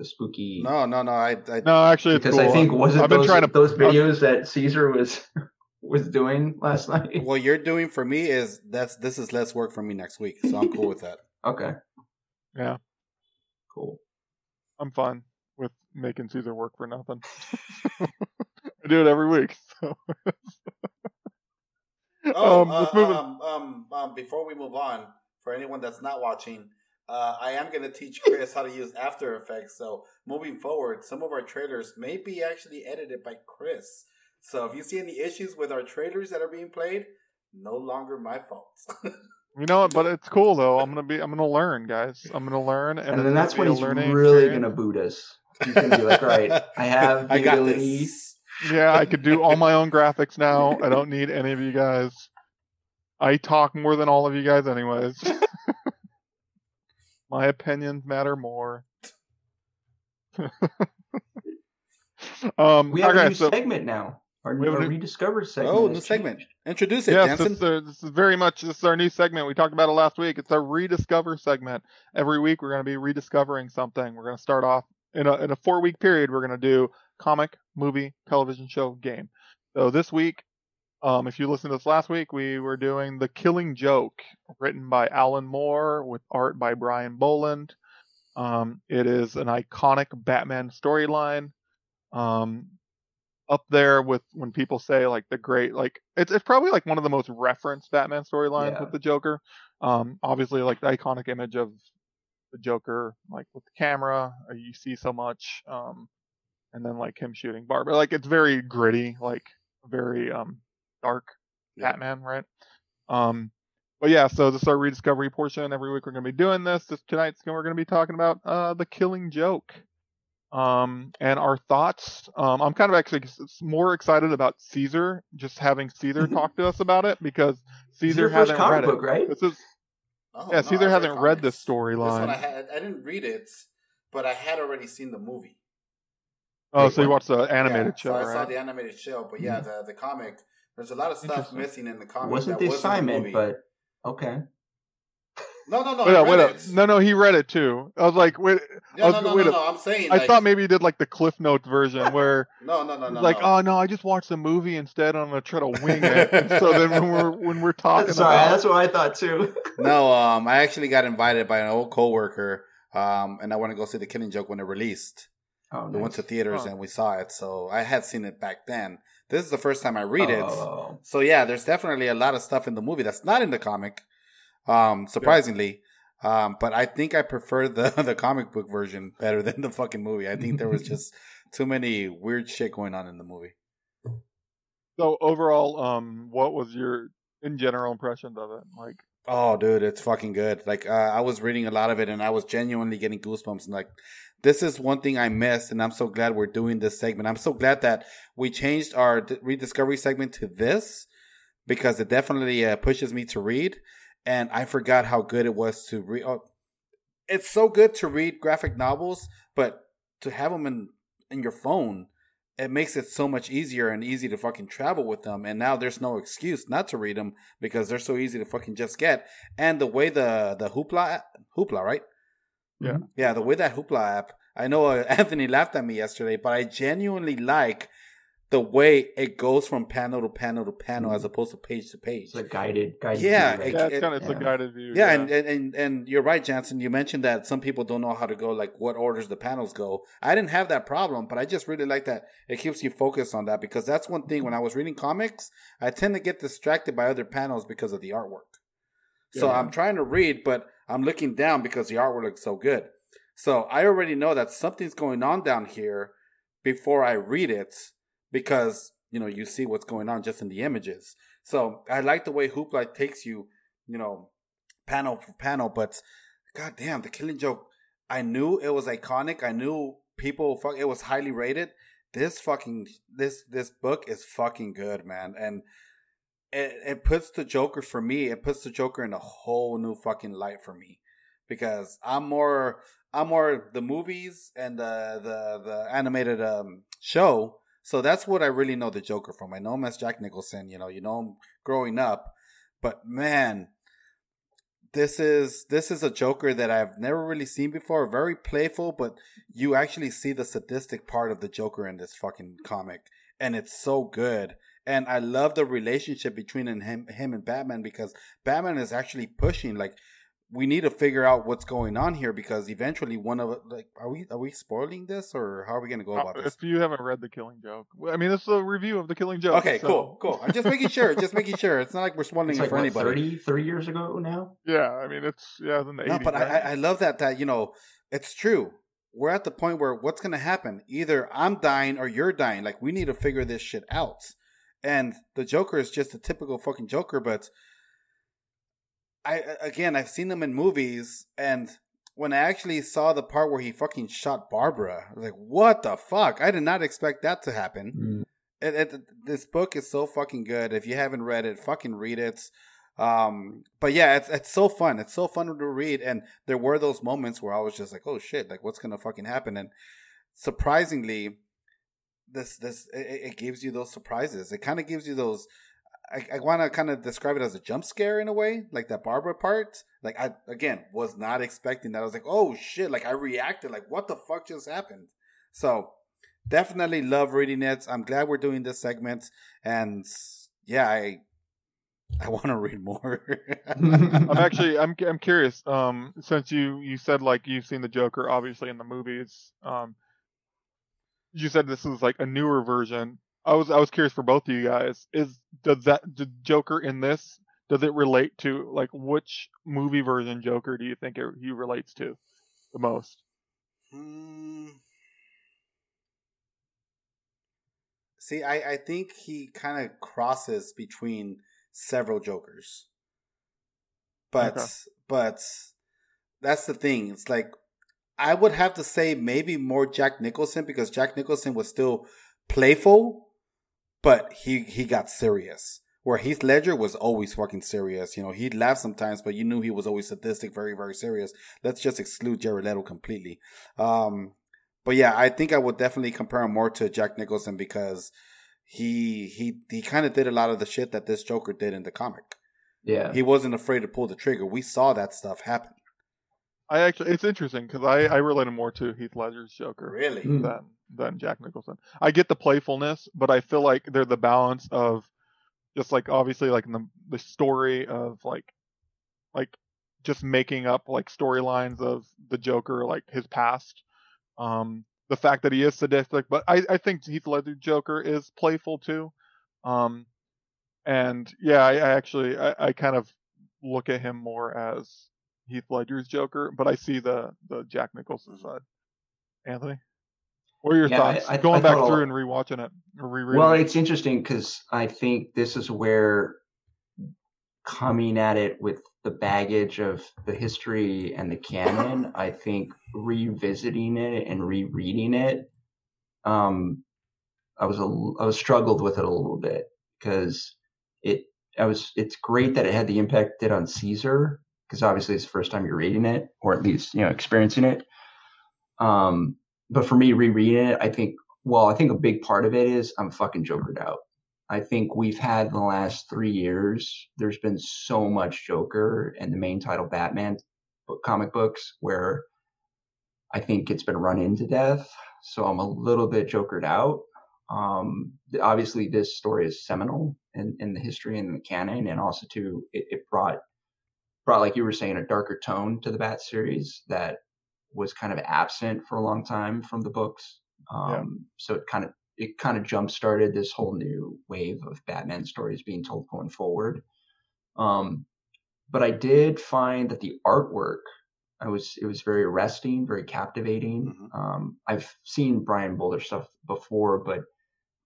the spooky. No, no, no. I, I no, actually, because cool. I think wasn't I've been those, trying to, those videos that Caesar was was doing last night. What you're doing for me is that's this is less work for me next week, so I'm cool with that. Okay. Yeah. Cool. I'm fine with making Caesar work for nothing. I do it every week. So. oh, um, uh, um, um, um, before we move on, for anyone that's not watching, uh, I am going to teach Chris how to use After Effects. So moving forward, some of our trailers may be actually edited by Chris. So if you see any issues with our trailers that are being played, no longer my fault. you know what? But it's cool though. I'm gonna be. I'm gonna learn, guys. I'm gonna learn, and, and then that's when he's really experience. gonna boot us. He's gonna be like, "Right, I have the I got ability." This. Yeah, I could do all my own graphics now. I don't need any of you guys. I talk more than all of you guys, anyways. my opinions matter more. um, we have okay, a new so, segment now. Our, we have a rediscovered segment. Oh, new segment. Introduce it, yes, Jansen. This, this is very much this is our new segment. We talked about it last week. It's a rediscover segment. Every week we're going to be rediscovering something. We're going to start off in a in a four week period. We're going to do comic, movie, television show, game. So this week, um, if you listened to this last week, we were doing The Killing Joke, written by Alan Moore with art by Brian Bolland. Um, it is an iconic Batman storyline. Um, up there with when people say like the great like it's it's probably like one of the most referenced Batman storylines yeah. with the Joker. Um, obviously like the iconic image of the Joker like with the camera uh, you see so much. Um, and then like him shooting Barbara, like it's very gritty, like very um dark yeah. Batman, right? Um, but yeah, so this is our rediscovery portion. Every week we're going to be doing this. This tonight's we're going to be talking about uh, the Killing Joke um, and our thoughts. Um, I'm kind of actually more excited about Caesar, just having Caesar talk to us about it because Caesar hasn't read book, it. Right? This is, oh, yeah, no, Caesar hasn't read this storyline. I, had, I didn't read it, but I had already seen the movie. Oh, so you watched the animated yeah, show, so right? I saw the animated show, but yeah, mm-hmm. the the comic. There's a lot of stuff missing in the comic. Wasn't the assignment, but okay. No, no, no. Wait, wait up. No, no, he read it too. I was like, wait. No, was, no, no, wait no, no, I'm saying. I like, thought maybe he did like the Cliff Note version where. no, no, no, no. Like, no. oh no, I just watched the movie instead. I'm gonna try to wing it. and so then when we're when we're talking, sorry, about... that's what I thought too. no, um, I actually got invited by an old coworker, um, and I want to go see The Killing Joke when it released. Oh, nice. We went to theaters oh. and we saw it, so I had seen it back then. This is the first time I read oh. it, so yeah, there's definitely a lot of stuff in the movie that's not in the comic. Um, surprisingly. Yeah um, but I think I prefer the the comic book version better than the fucking movie. I think there was just too many weird shit going on in the movie. So overall, um, what was your in general impressions of it? Like, oh, dude, it's fucking good. Like, uh, I was reading a lot of it, and I was genuinely getting goosebumps. And like, this is one thing I missed, and I'm so glad we're doing this segment. I'm so glad that we changed our rediscovery segment to this because it definitely uh, pushes me to read and I forgot how good it was to read. Oh, it's so good to read graphic novels, but to have them in in your phone, it makes it so much easier and easy to fucking travel with them. And now there's no excuse not to read them because they're so easy to fucking just get. And the way the the Hoopla Hoopla right, yeah, yeah, the way that Hoopla app. I know uh, Anthony laughed at me yesterday, but I genuinely like the way it goes from panel to panel to panel mm-hmm. as opposed to page to page. It's a guided, guided yeah, view, right? yeah, it's kind of it's yeah. a guided view. Yeah, yeah. And, and and you're right, Jansen. You mentioned that some people don't know how to go, like what orders the panels go. I didn't have that problem, but I just really like that it keeps you focused on that because that's one thing. When I was reading comics, I tend to get distracted by other panels because of the artwork. So yeah. I'm trying to read, but I'm looking down because the artwork looks so good. So I already know that something's going on down here before I read it because you know you see what's going on just in the images. So I like the way Hoopla takes you, you know, panel for panel. But god damn, the Killing Joke. I knew it was iconic. I knew people. Fuck, it was highly rated. This fucking this this book is fucking good, man, and it it puts the Joker for me. It puts the Joker in a whole new fucking light for me because I'm more I'm more the movies and the the the animated um show. So that's what I really know the Joker from. I know him as Jack Nicholson. You know, you know him growing up, but man, this is this is a Joker that I've never really seen before. Very playful, but you actually see the sadistic part of the Joker in this fucking comic, and it's so good. And I love the relationship between him him and Batman because Batman is actually pushing like we need to figure out what's going on here because eventually one of like are we are we spoiling this or how are we going to go about Uh, this? If you haven't read The Killing Joke, I mean, this is a review of The Killing Joke. Okay, so- cool, cool. I'm just making sure, just making sure. It's not like we're spoiling It's it like for what, anybody. 30, 30 years ago now. Yeah, I mean, it's yeah, it's in the No, 80s. but I, right? I I love that that you know it's true. We're at the point where what's going to happen? Either I'm dying or you're dying. Like we need to figure this shit out. And the Joker is just a typical fucking Joker, but I again I've seen him in movies, and when I actually saw the part where he fucking shot Barbara, I was like, what the fuck? I did not expect that to happen. Mm. It, it, this book is so fucking good. If you haven't read it, fucking read it. Um, but yeah, it's it's so fun. It's so fun to read, and there were those moments where I was just like, "Oh shit! Like, what's gonna fucking happen?" And surprisingly, this this it, it gives you those surprises. It kind of gives you those. I, I want to kind of describe it as a jump scare in a way, like that Barbara part. Like I again was not expecting that. I was like, "Oh shit!" Like I reacted, like, "What the fuck just happened?" So definitely love reading it. I'm glad we're doing this segment, and yeah, I I want to read more. I'm actually I'm I'm curious. Um, since you you said like you've seen the Joker obviously in the movies. Um, you said this is like a newer version. I was I was curious for both of you guys. Is does that the Joker in this does it relate to like which movie version Joker do you think it, he relates to the most? Hmm. See, I, I think he kind of crosses between several Jokers. But Okay. but that's the thing. It's like I would have to say maybe more Jack Nicholson because Jack Nicholson was still playful, but he he got serious. Where Heath Ledger was always fucking serious. You know, he'd laugh sometimes, but you knew he was always sadistic, very, very serious. Let's just exclude Jared Leto completely. Um, but yeah, I think I would definitely compare him more to Jack Nicholson because he he he kind of did a lot of the shit that this Joker did in the comic. Yeah. He wasn't afraid to pull the trigger. We saw that stuff happen. I actually it's interesting because I I related more to Heath Ledger's Joker. Really? Mm. than than Jack Nicholson. I get the playfulness, but I feel like they're the balance of just like obviously like in the the story of like like just making up like storylines of the Joker, like his past. Um the fact that he is sadistic, but I, I think Heath Ledger Joker is playful too. Um and yeah, I, I actually I, I kind of look at him more as Heath Ledger's Joker, but I see the the Jack Nicholson side. Anthony, what are your Yeah, thoughts I- going I back through and rewatching it or rereading? Well, it? it's interesting because I think this is where coming at it with the baggage of the history and the canon, I think revisiting it and rereading it, um, I was a, I was struggled with it a little bit because it I was it's great that it had the impact it did on Caesar because obviously it's the first time you're reading it or at least you know experiencing it. Um, but for me rereading it, I think well, I think a big part of it is I'm fucking jokered out. I think we've had in the last three years, there's been so much Joker and the main title Batman comic books where I think it's been run into death. So I'm a little bit jokered out. Um, obviously, this story is seminal in, in the history and the canon, and also too, it, it brought brought like you were saying a darker tone to the Bat series that was kind of absent for a long time from the books. Um, Yeah. So it kind of it kind of jump started this whole new wave of Batman stories being told going forward. Um, but I did find that the artwork I was it was very arresting, very captivating. Mhm. Um, I've seen Brian Bolland stuff before, but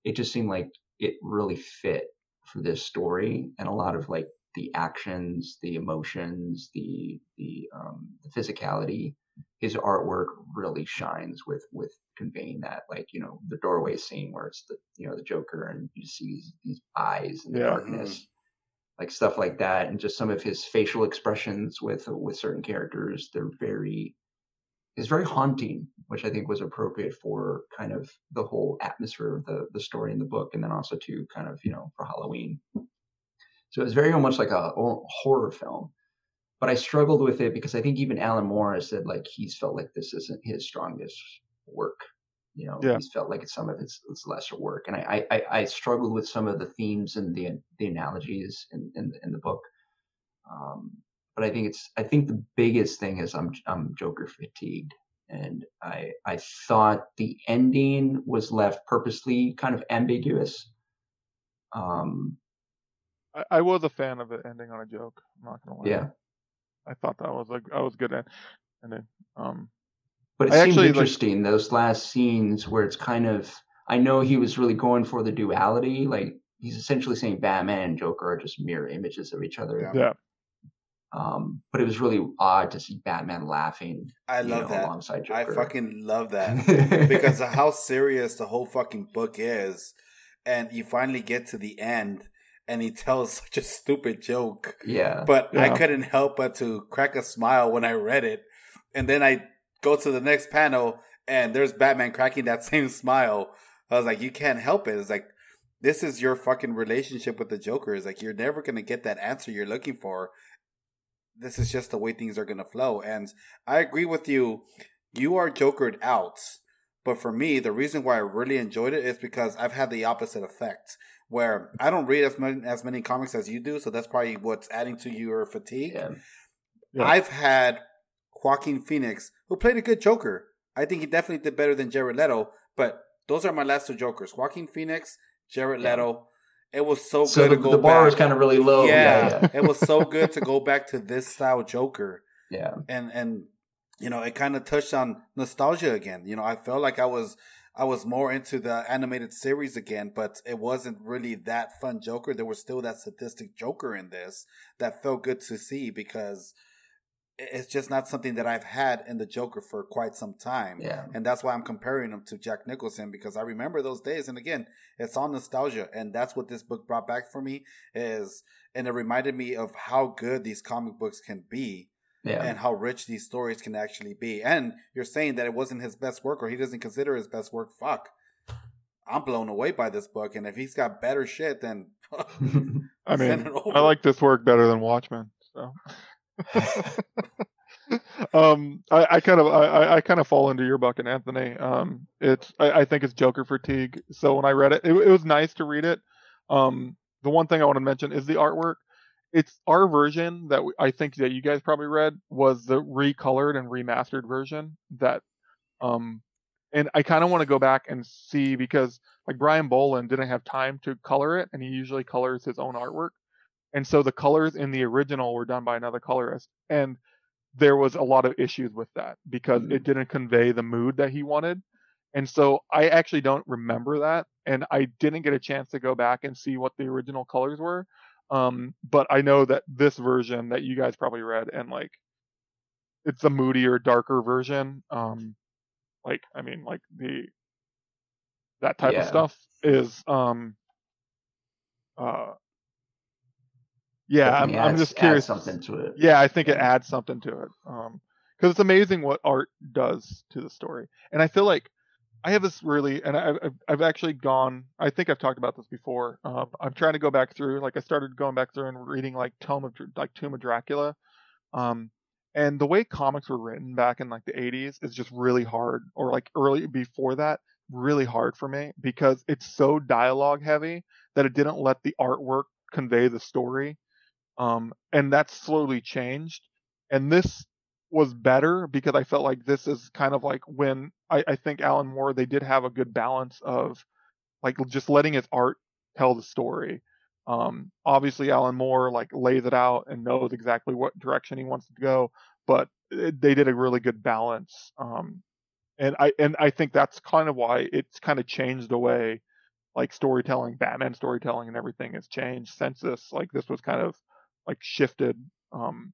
it just seemed like it really fit for this story and a lot of like the actions, the emotions, the the um, the physicality. His artwork really shines with with conveying that, like you know, the doorway scene where it's the you know the Joker and you see these, these eyes in the Yeah. Mm-hmm. darkness, like stuff like that, and just some of his facial expressions with with certain characters. They're very is very haunting, which I think was appropriate for kind of the whole atmosphere of the the story in the book, and then also to kind of you know for Halloween. So it was very much like a horror film, but I struggled with it because I think even Alan Moore has said like he's felt like this isn't his strongest work. You know, Yeah. he's felt like it's some of his, his lesser work, and I, I I struggled with some of the themes and the the analogies in in, in the book. Um, but I think it's I think the biggest thing is I'm I'm Joker fatigued, and I I thought the ending was left purposely kind of ambiguous. Um, I, I was a fan of it ending on a joke. I'm not gonna lie. yeah, I thought that was like I was good at ending. Um, but it I seemed actually, like- interesting those last scenes where it's kind of I know he was really going for the duality, like he's essentially saying Batman and Joker are just mirror images of each other. Yeah. yeah, Um, but it was really odd to see Batman laughing. I you love know, that. alongside Joker. I fucking love that because of how serious the whole fucking book is, and you finally get to the end, and he tells such a stupid joke, yeah, but I couldn't help but to crack a smile when I read it, and then I go to the next panel, and there's Batman cracking that same smile. I was like, you can't help it. It's like this is your fucking relationship with the Joker. It's like you're never gonna get that answer you're looking for. This is just the way things are gonna flow. And I agree with you. You are Jokered out. But for me, the reason why I really enjoyed it is because I've had the opposite effect. Where I don't read as many as many comics as you do, so that's probably what's adding to your fatigue. yeah, Yeah. I've had Joaquin Phoenix, who played a good Joker. I think he definitely did better than Jared Leto, but those are my last two Jokers. Joaquin Phoenix, Jared Yeah. Leto. It was so, so good the, to go the bar back. was kind of really low. yeah, Yeah, it was so good to go back to this style Joker yeah, and and you know it kind of touched on nostalgia again you know i felt like i was i was more into the animated series again but it wasn't really that fun joker there was still that sadistic joker in this that felt good to see because it's just not something that i've had in the joker for quite some time yeah. and that's why I'm comparing him to Jack Nicholson because I remember those days. And again, it's all nostalgia, and that's what this book brought back for me. Is and it reminded me of how good these comic books can be, Yeah. and how rich these stories can actually be. And you're saying that it wasn't his best work, or he doesn't consider his best work. Fuck, I'm blown away by this book, and if he's got better shit, then I mean. I like this work better than Watchmen. So, um, I, I kind of, I, I- I kind of fall into your bucket, Anthony. Um, it's, I, I think it's Joker fatigue. So when I read it, it, it was nice to read it. Um, the one thing I want to mention is the artwork. It's our version that we, I think that you guys probably read was the recolored and remastered version that, um, and I kind of want to go back and see because like Brian Bolland didn't have time to color it, and he usually colors his own artwork. And so the colors in the original were done by another colorist. And there was a lot of issues with that because Mm. it didn't convey the mood that he wanted. And so I actually don't remember that. And I didn't get a chance to go back and see what the original colors were. Um, but I know that this version that you guys probably read and like it's a moodier, darker version. Um, like, I mean, like the, that type of stuff is, um, uh, yeah, I'm, Definitely I'm adds- just adds curious. something to it. Yeah, I think it adds something to it. Um, because it's amazing what art does to the story, and I feel like I have this really, and I've I've- actually gone. I think I've talked about this before. Um, I'm trying to go back through. Like I started going back through and reading like Tome of like Tomb of Dracula, um, and the way comics were written back in like the 80s is just really hard, or like early before that, really hard for me because it's so dialogue heavy that it didn't let the artwork convey the story um, and that's slowly changed. And this was better because I felt like this is kind of like when I, I think Alan Moore they did have a good balance of like just letting his art tell the story. Um, obviously, Alan Moore like lays it out and knows exactly what direction he wants to go, but it, they did a really good balance. Um, and I and I think that's kind of why it's kind of changed the way like storytelling, Batman storytelling, and everything has changed since this. Like this was kind of like shifted um,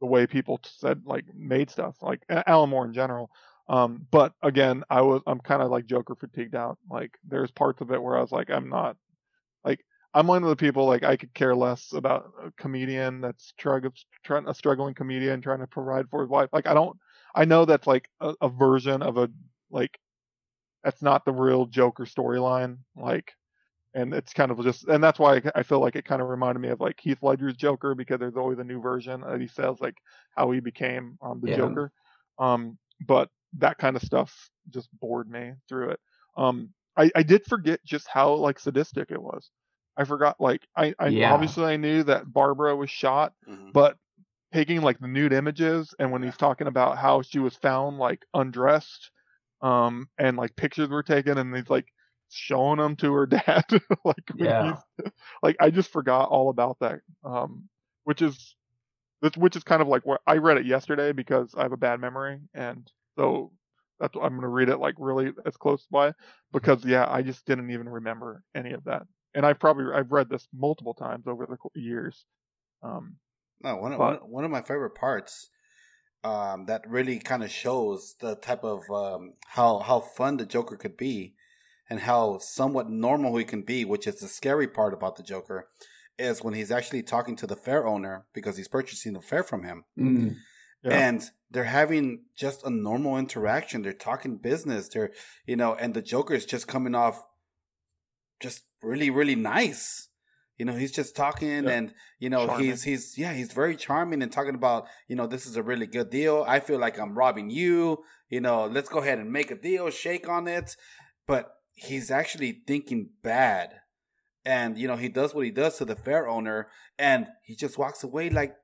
the way people said like made stuff, like Alan Moore in general. Um, but again, I was I'm kind of like Joker fatigued out. Like there's parts of it where I was like, I'm not like I'm one of the people like I could care less about a comedian that's trying a struggling comedian trying to provide for his wife. Like I don't I know that's like a, a version of a like that's not the real Joker storyline. Like and it's kind of just and that's why I feel like it kind of reminded me of like Heath Ledger's Joker because there's always a new version that he says like how he became um, the yeah. Joker. Um, but that kind of stuff just bored me through it. Um, I, I did forget just how like sadistic it was. I forgot like I, I yeah. obviously I knew that Barbara was shot, mm-hmm. but taking like the nude images and when he's talking about how she was found like undressed, um, and like pictures were taken and he's like showing them to her dad, like yeah. like I just forgot all about that. Um, which is which is kind of like what I read it yesterday because I have a bad memory and so that's I'm gonna read it like really as close by because yeah, I just didn't even remember any of that, and I've probably I've read this multiple times over the years. Um, no, one, but, one, one of my favorite parts um, that really kind of shows the type of um, how how fun the Joker could be, and how somewhat normal he can be, which is the scary part about the Joker, is when he's actually talking to the fair owner because he's purchasing the fair from him. Mm yeah. And they're having just a normal interaction. They're talking business. They're, you know, and the Joker is just coming off just really, really nice. You know, he's just talking yeah. and, you know, charming. he's, he's, yeah, he's very charming and talking about, you know, this is a really good deal. I feel like I'm robbing you. You know, let's go ahead and make a deal, shake on it. But he's actually thinking bad. And, you know, he does what he does to the fair owner and he just walks away like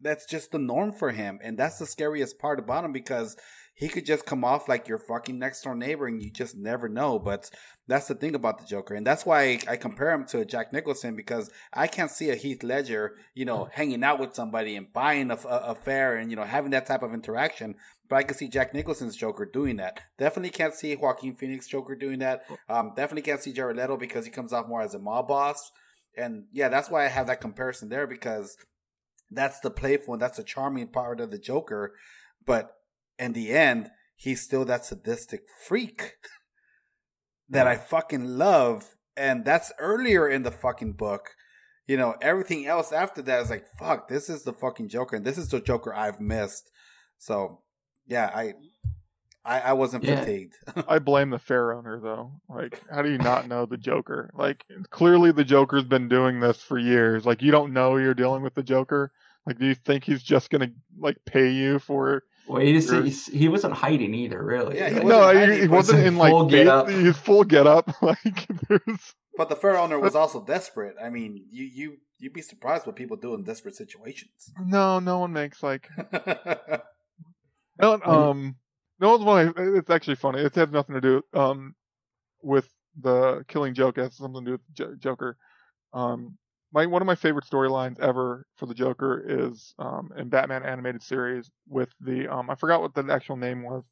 that's just the norm for him. And that's the scariest part about him because he could just come off like your fucking next door neighbor and you just never know. But that's the thing about the Joker. And that's why I compare him to Jack Nicholson because I can't see a Heath Ledger, you know, hmm. hanging out with somebody and buying a, a, fair and, you know, having that type of interaction. But I can see Jack Nicholson's Joker doing that. Definitely can't see Joaquin Phoenix Joker doing that. Um, definitely can't see Jared Leto because he comes off more as a mob boss. And yeah, that's why I have that comparison there because that's the playful and that's the charming part of the Joker. But in the end, he's still that sadistic freak that I fucking love. And that's earlier in the fucking book. You know, everything else after that is like, fuck, this is the fucking Joker, and this is the Joker I've missed. So, yeah, I I, I wasn't yeah. fatigued. I blame the fair owner though. Like, how do you not know the Joker? Like, clearly the Joker's been doing this for years. Like, you don't know you're dealing with the Joker. Like, do you think he's just gonna like pay you for? Well, he, just, your... he wasn't hiding either, really. Yeah, he wasn't no, he, he wasn't in like full get up. He's full get up. Like, there's. But the fair owner was also desperate. I mean, you you you'd be surprised what people do in desperate situations. No, no one makes like. no, um, no one's It's actually funny. It has nothing to do um with the Killing Joke. It has something to do with Joker. Um, my one of my favorite storylines ever for the Joker is um in Batman animated series with the um I forgot what the actual name was,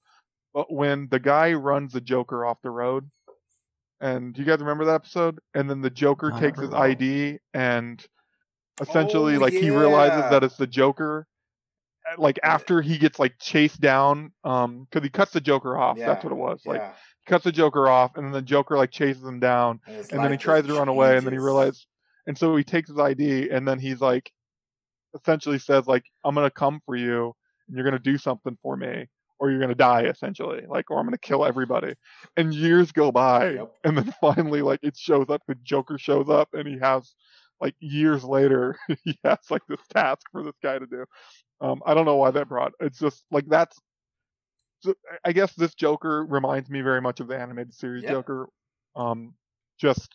but when the guy runs the Joker off the road. And do you guys remember that episode? And then the Joker takes his ID and essentially oh, like yeah. he realizes that it's the Joker like after he gets like chased down, um, because he cuts the Joker off. Yeah, That's what it was. Like yeah. cuts the Joker off, and then the Joker like chases him down, and, and then he tries to run away, and then he realizes, and so he takes his ID, and then he's like, essentially says like, I'm gonna come for you, and you're gonna do something for me, or you're gonna die, essentially, like, or I'm gonna kill everybody. And years go by, yep. and then finally, like, it shows up. The Joker shows up, and he has like years later, he has like this task for this guy to do. Um, I don't know why that brought. It's just like that's. I guess this Joker reminds me very much of the animated series yeah. Joker. Um, just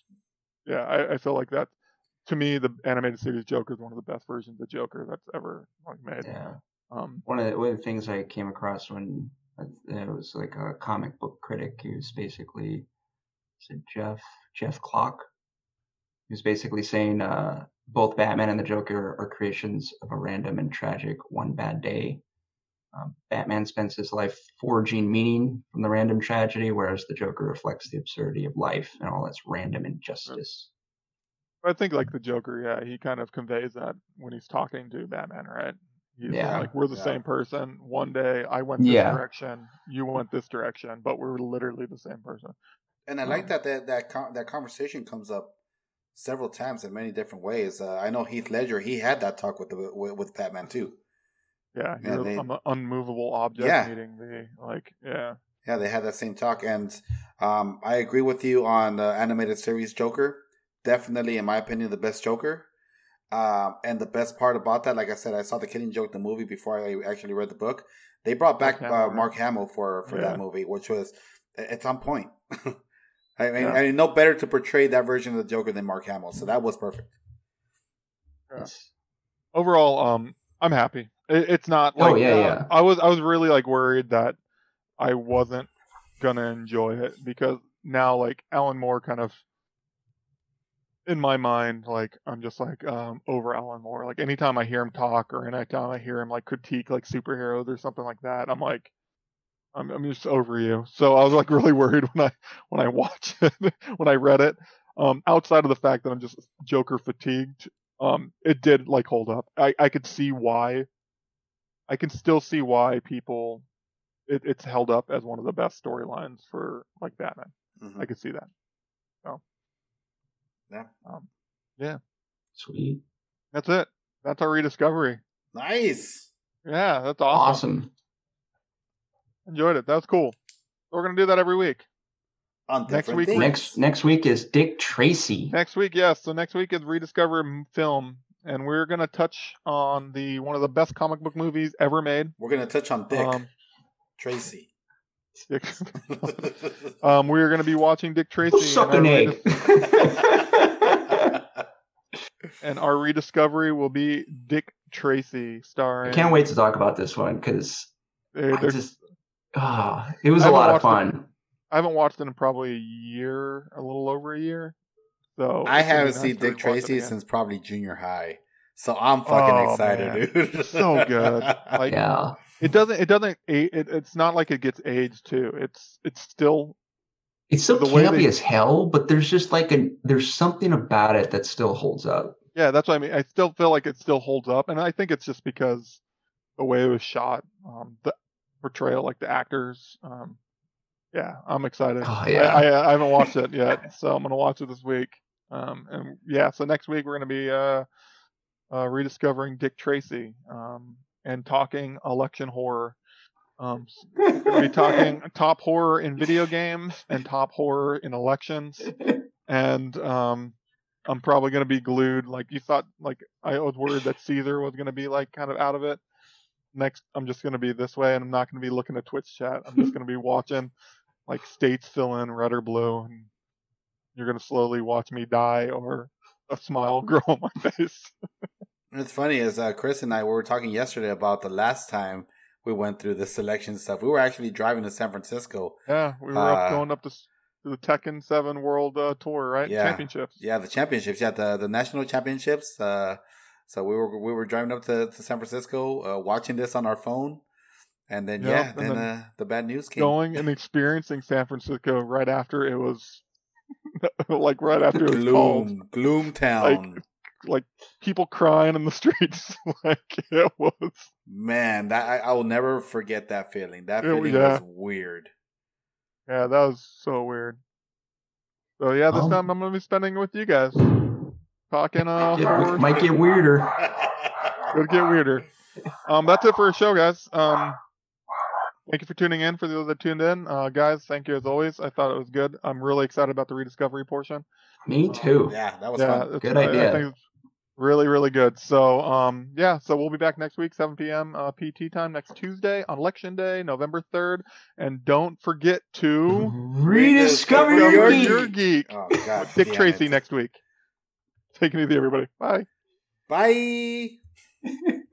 yeah, I, I feel like that. To me, the animated series Joker is one of the best versions of Joker that's ever like made. Yeah. Um, one of the, one of the things I came across when it was like a comic book critic, he was basically said Geoff Geoff Klock He was basically saying uh, both Batman and the Joker are creations of a random and tragic one bad day. Um, Batman spends his life forging meaning from the random tragedy, whereas the Joker reflects the absurdity of life and all its random injustice. I think like the Joker, yeah, he kind of conveys that when he's talking to Batman, right? He's Yeah. like we're the Yeah. same person. One day I went this Yeah. direction, you went this direction, but we're literally the same person. And I like that that that con- that conversation comes up several times in many different ways. Uh, I know Heath Ledger; he had that talk with the with, with Batman too. Yeah, you're they- an unmovable object Yeah. meeting the like yeah. Yeah, they had that same talk, and um, I agree with you on the animated series Joker. Definitely, in my opinion, the best Joker. Um, and the best part about that, like I said, I saw the Killing Joke the movie before I actually read the book. They brought back Mark uh, Hamill, Mark Hamill for for Yeah. that movie, which was it's on point. I mean, Yeah. I mean, no better to portray that version of the Joker than Mark Hamill, so that was perfect. Yeah. Overall, um, I'm happy. It, it's not Oh, like yeah, uh, yeah. I was I was really like worried that I wasn't gonna enjoy it because now like Alan Moore kind of in my mind like I'm just like um over Alan Moore. Like anytime I hear him talk or anytime I hear him like critique like superheroes or something like that, I'm like I'm I'm just over you. So I was like really worried when I when I watched it when I read it. Um outside of the fact that I'm just Joker fatigued, um it did like hold up. I I could see why I can still see why people it, it's held up as one of the best storylines for like Batman. Mhm. I could see that. So. Yeah. Um, Sweet. that's it. That's our rediscovery. Nice. Yeah, that's awesome. Awesome. Enjoyed it. That was cool. We're gonna do that every week. On Next week- things. Next next week is Dick Tracy. Next week, yes. So next week is rediscover film, and we're gonna touch on the one of the best comic book movies ever made. we're gonna touch on Dick Um, Tracy. Dick, um, we're gonna be watching Dick Tracy. Suck and an our egg. redis- and our rediscovery will be Dick Tracy, starring. I can't wait to talk about this one because I there's- just ah, it was I a haven't lot of watched it. fun. I haven't watched it in probably a year, a little over a year. So I it's gonna be haven't seen Dick rewatch Tracy since probably junior high. So I'm fucking Oh, excited, man. dude. So good. Like Yeah. it doesn't. It doesn't. a- It, it's not like it gets aged too. It's it's still It's so the way campy they- as hell, but there's just like a there's something about it that still holds up. yeah. That's what I mean. I still feel like it still holds up, and I think it's just because the way it was shot, um, the portrayal, like the actors. Um, yeah, I'm excited. Oh, I, yeah. I, I haven't watched it yet, so I'm gonna watch it this week. Um, and yeah, so next week we're gonna be uh, uh, rediscovering Dick Tracy, um, and talking election horror. Um, we're gonna be talking top horror in video games and top horror in elections. And um, I'm probably gonna be glued. Like you thought, like I was worried that Caesar was gonna be like kind of out of it. Next, I'm just gonna be this way, and I'm not gonna be looking at Twitch chat. I'm just gonna be watching like states fill in red or blue, and you're gonna slowly watch me die or a smile grow on my face. It's funny as uh, Chris and I we were talking yesterday about the last time we went through the selection stuff. We were actually driving to San Francisco. Yeah, we were Uh, up going up to, to the Tekken Seven World uh, Tour, right? Yeah. Championships. Yeah, the championships. Yeah, the the national championships. Uh, so we were we were driving up to, to San Francisco, uh, watching this on our phone, and then Yep, yeah, and then, then uh, the bad news came. Going and experiencing San Francisco right after it was, like right after it was called. gloom, gloom town. like people crying in the streets. like it was. Man, that I, I will never forget that feeling. That Yeah, feeling yeah. was weird. Yeah, that was so weird. So yeah, this Oh. time I'm gonna be spending it with you guys, talking uh It horror. might get weirder. It'll get weirder. Um, that's it for our show, guys. Um, thank you for tuning in. For those that tuned in, uh, guys, thank you as always. I thought it was good. I'm really excited about the rediscovery portion. Me too. yeah, that was yeah, fun. Good I- I idea. think it's really, really good. So, um, yeah, so we'll be back next week, 7 p.m. Uh, PT time next Tuesday on Election Day, November 3rd. And don't forget to Rediscover Rediscover your your geek. your geek. Oh God, Dick Tracy it. next week. Take it easy, everybody. Bye. Bye.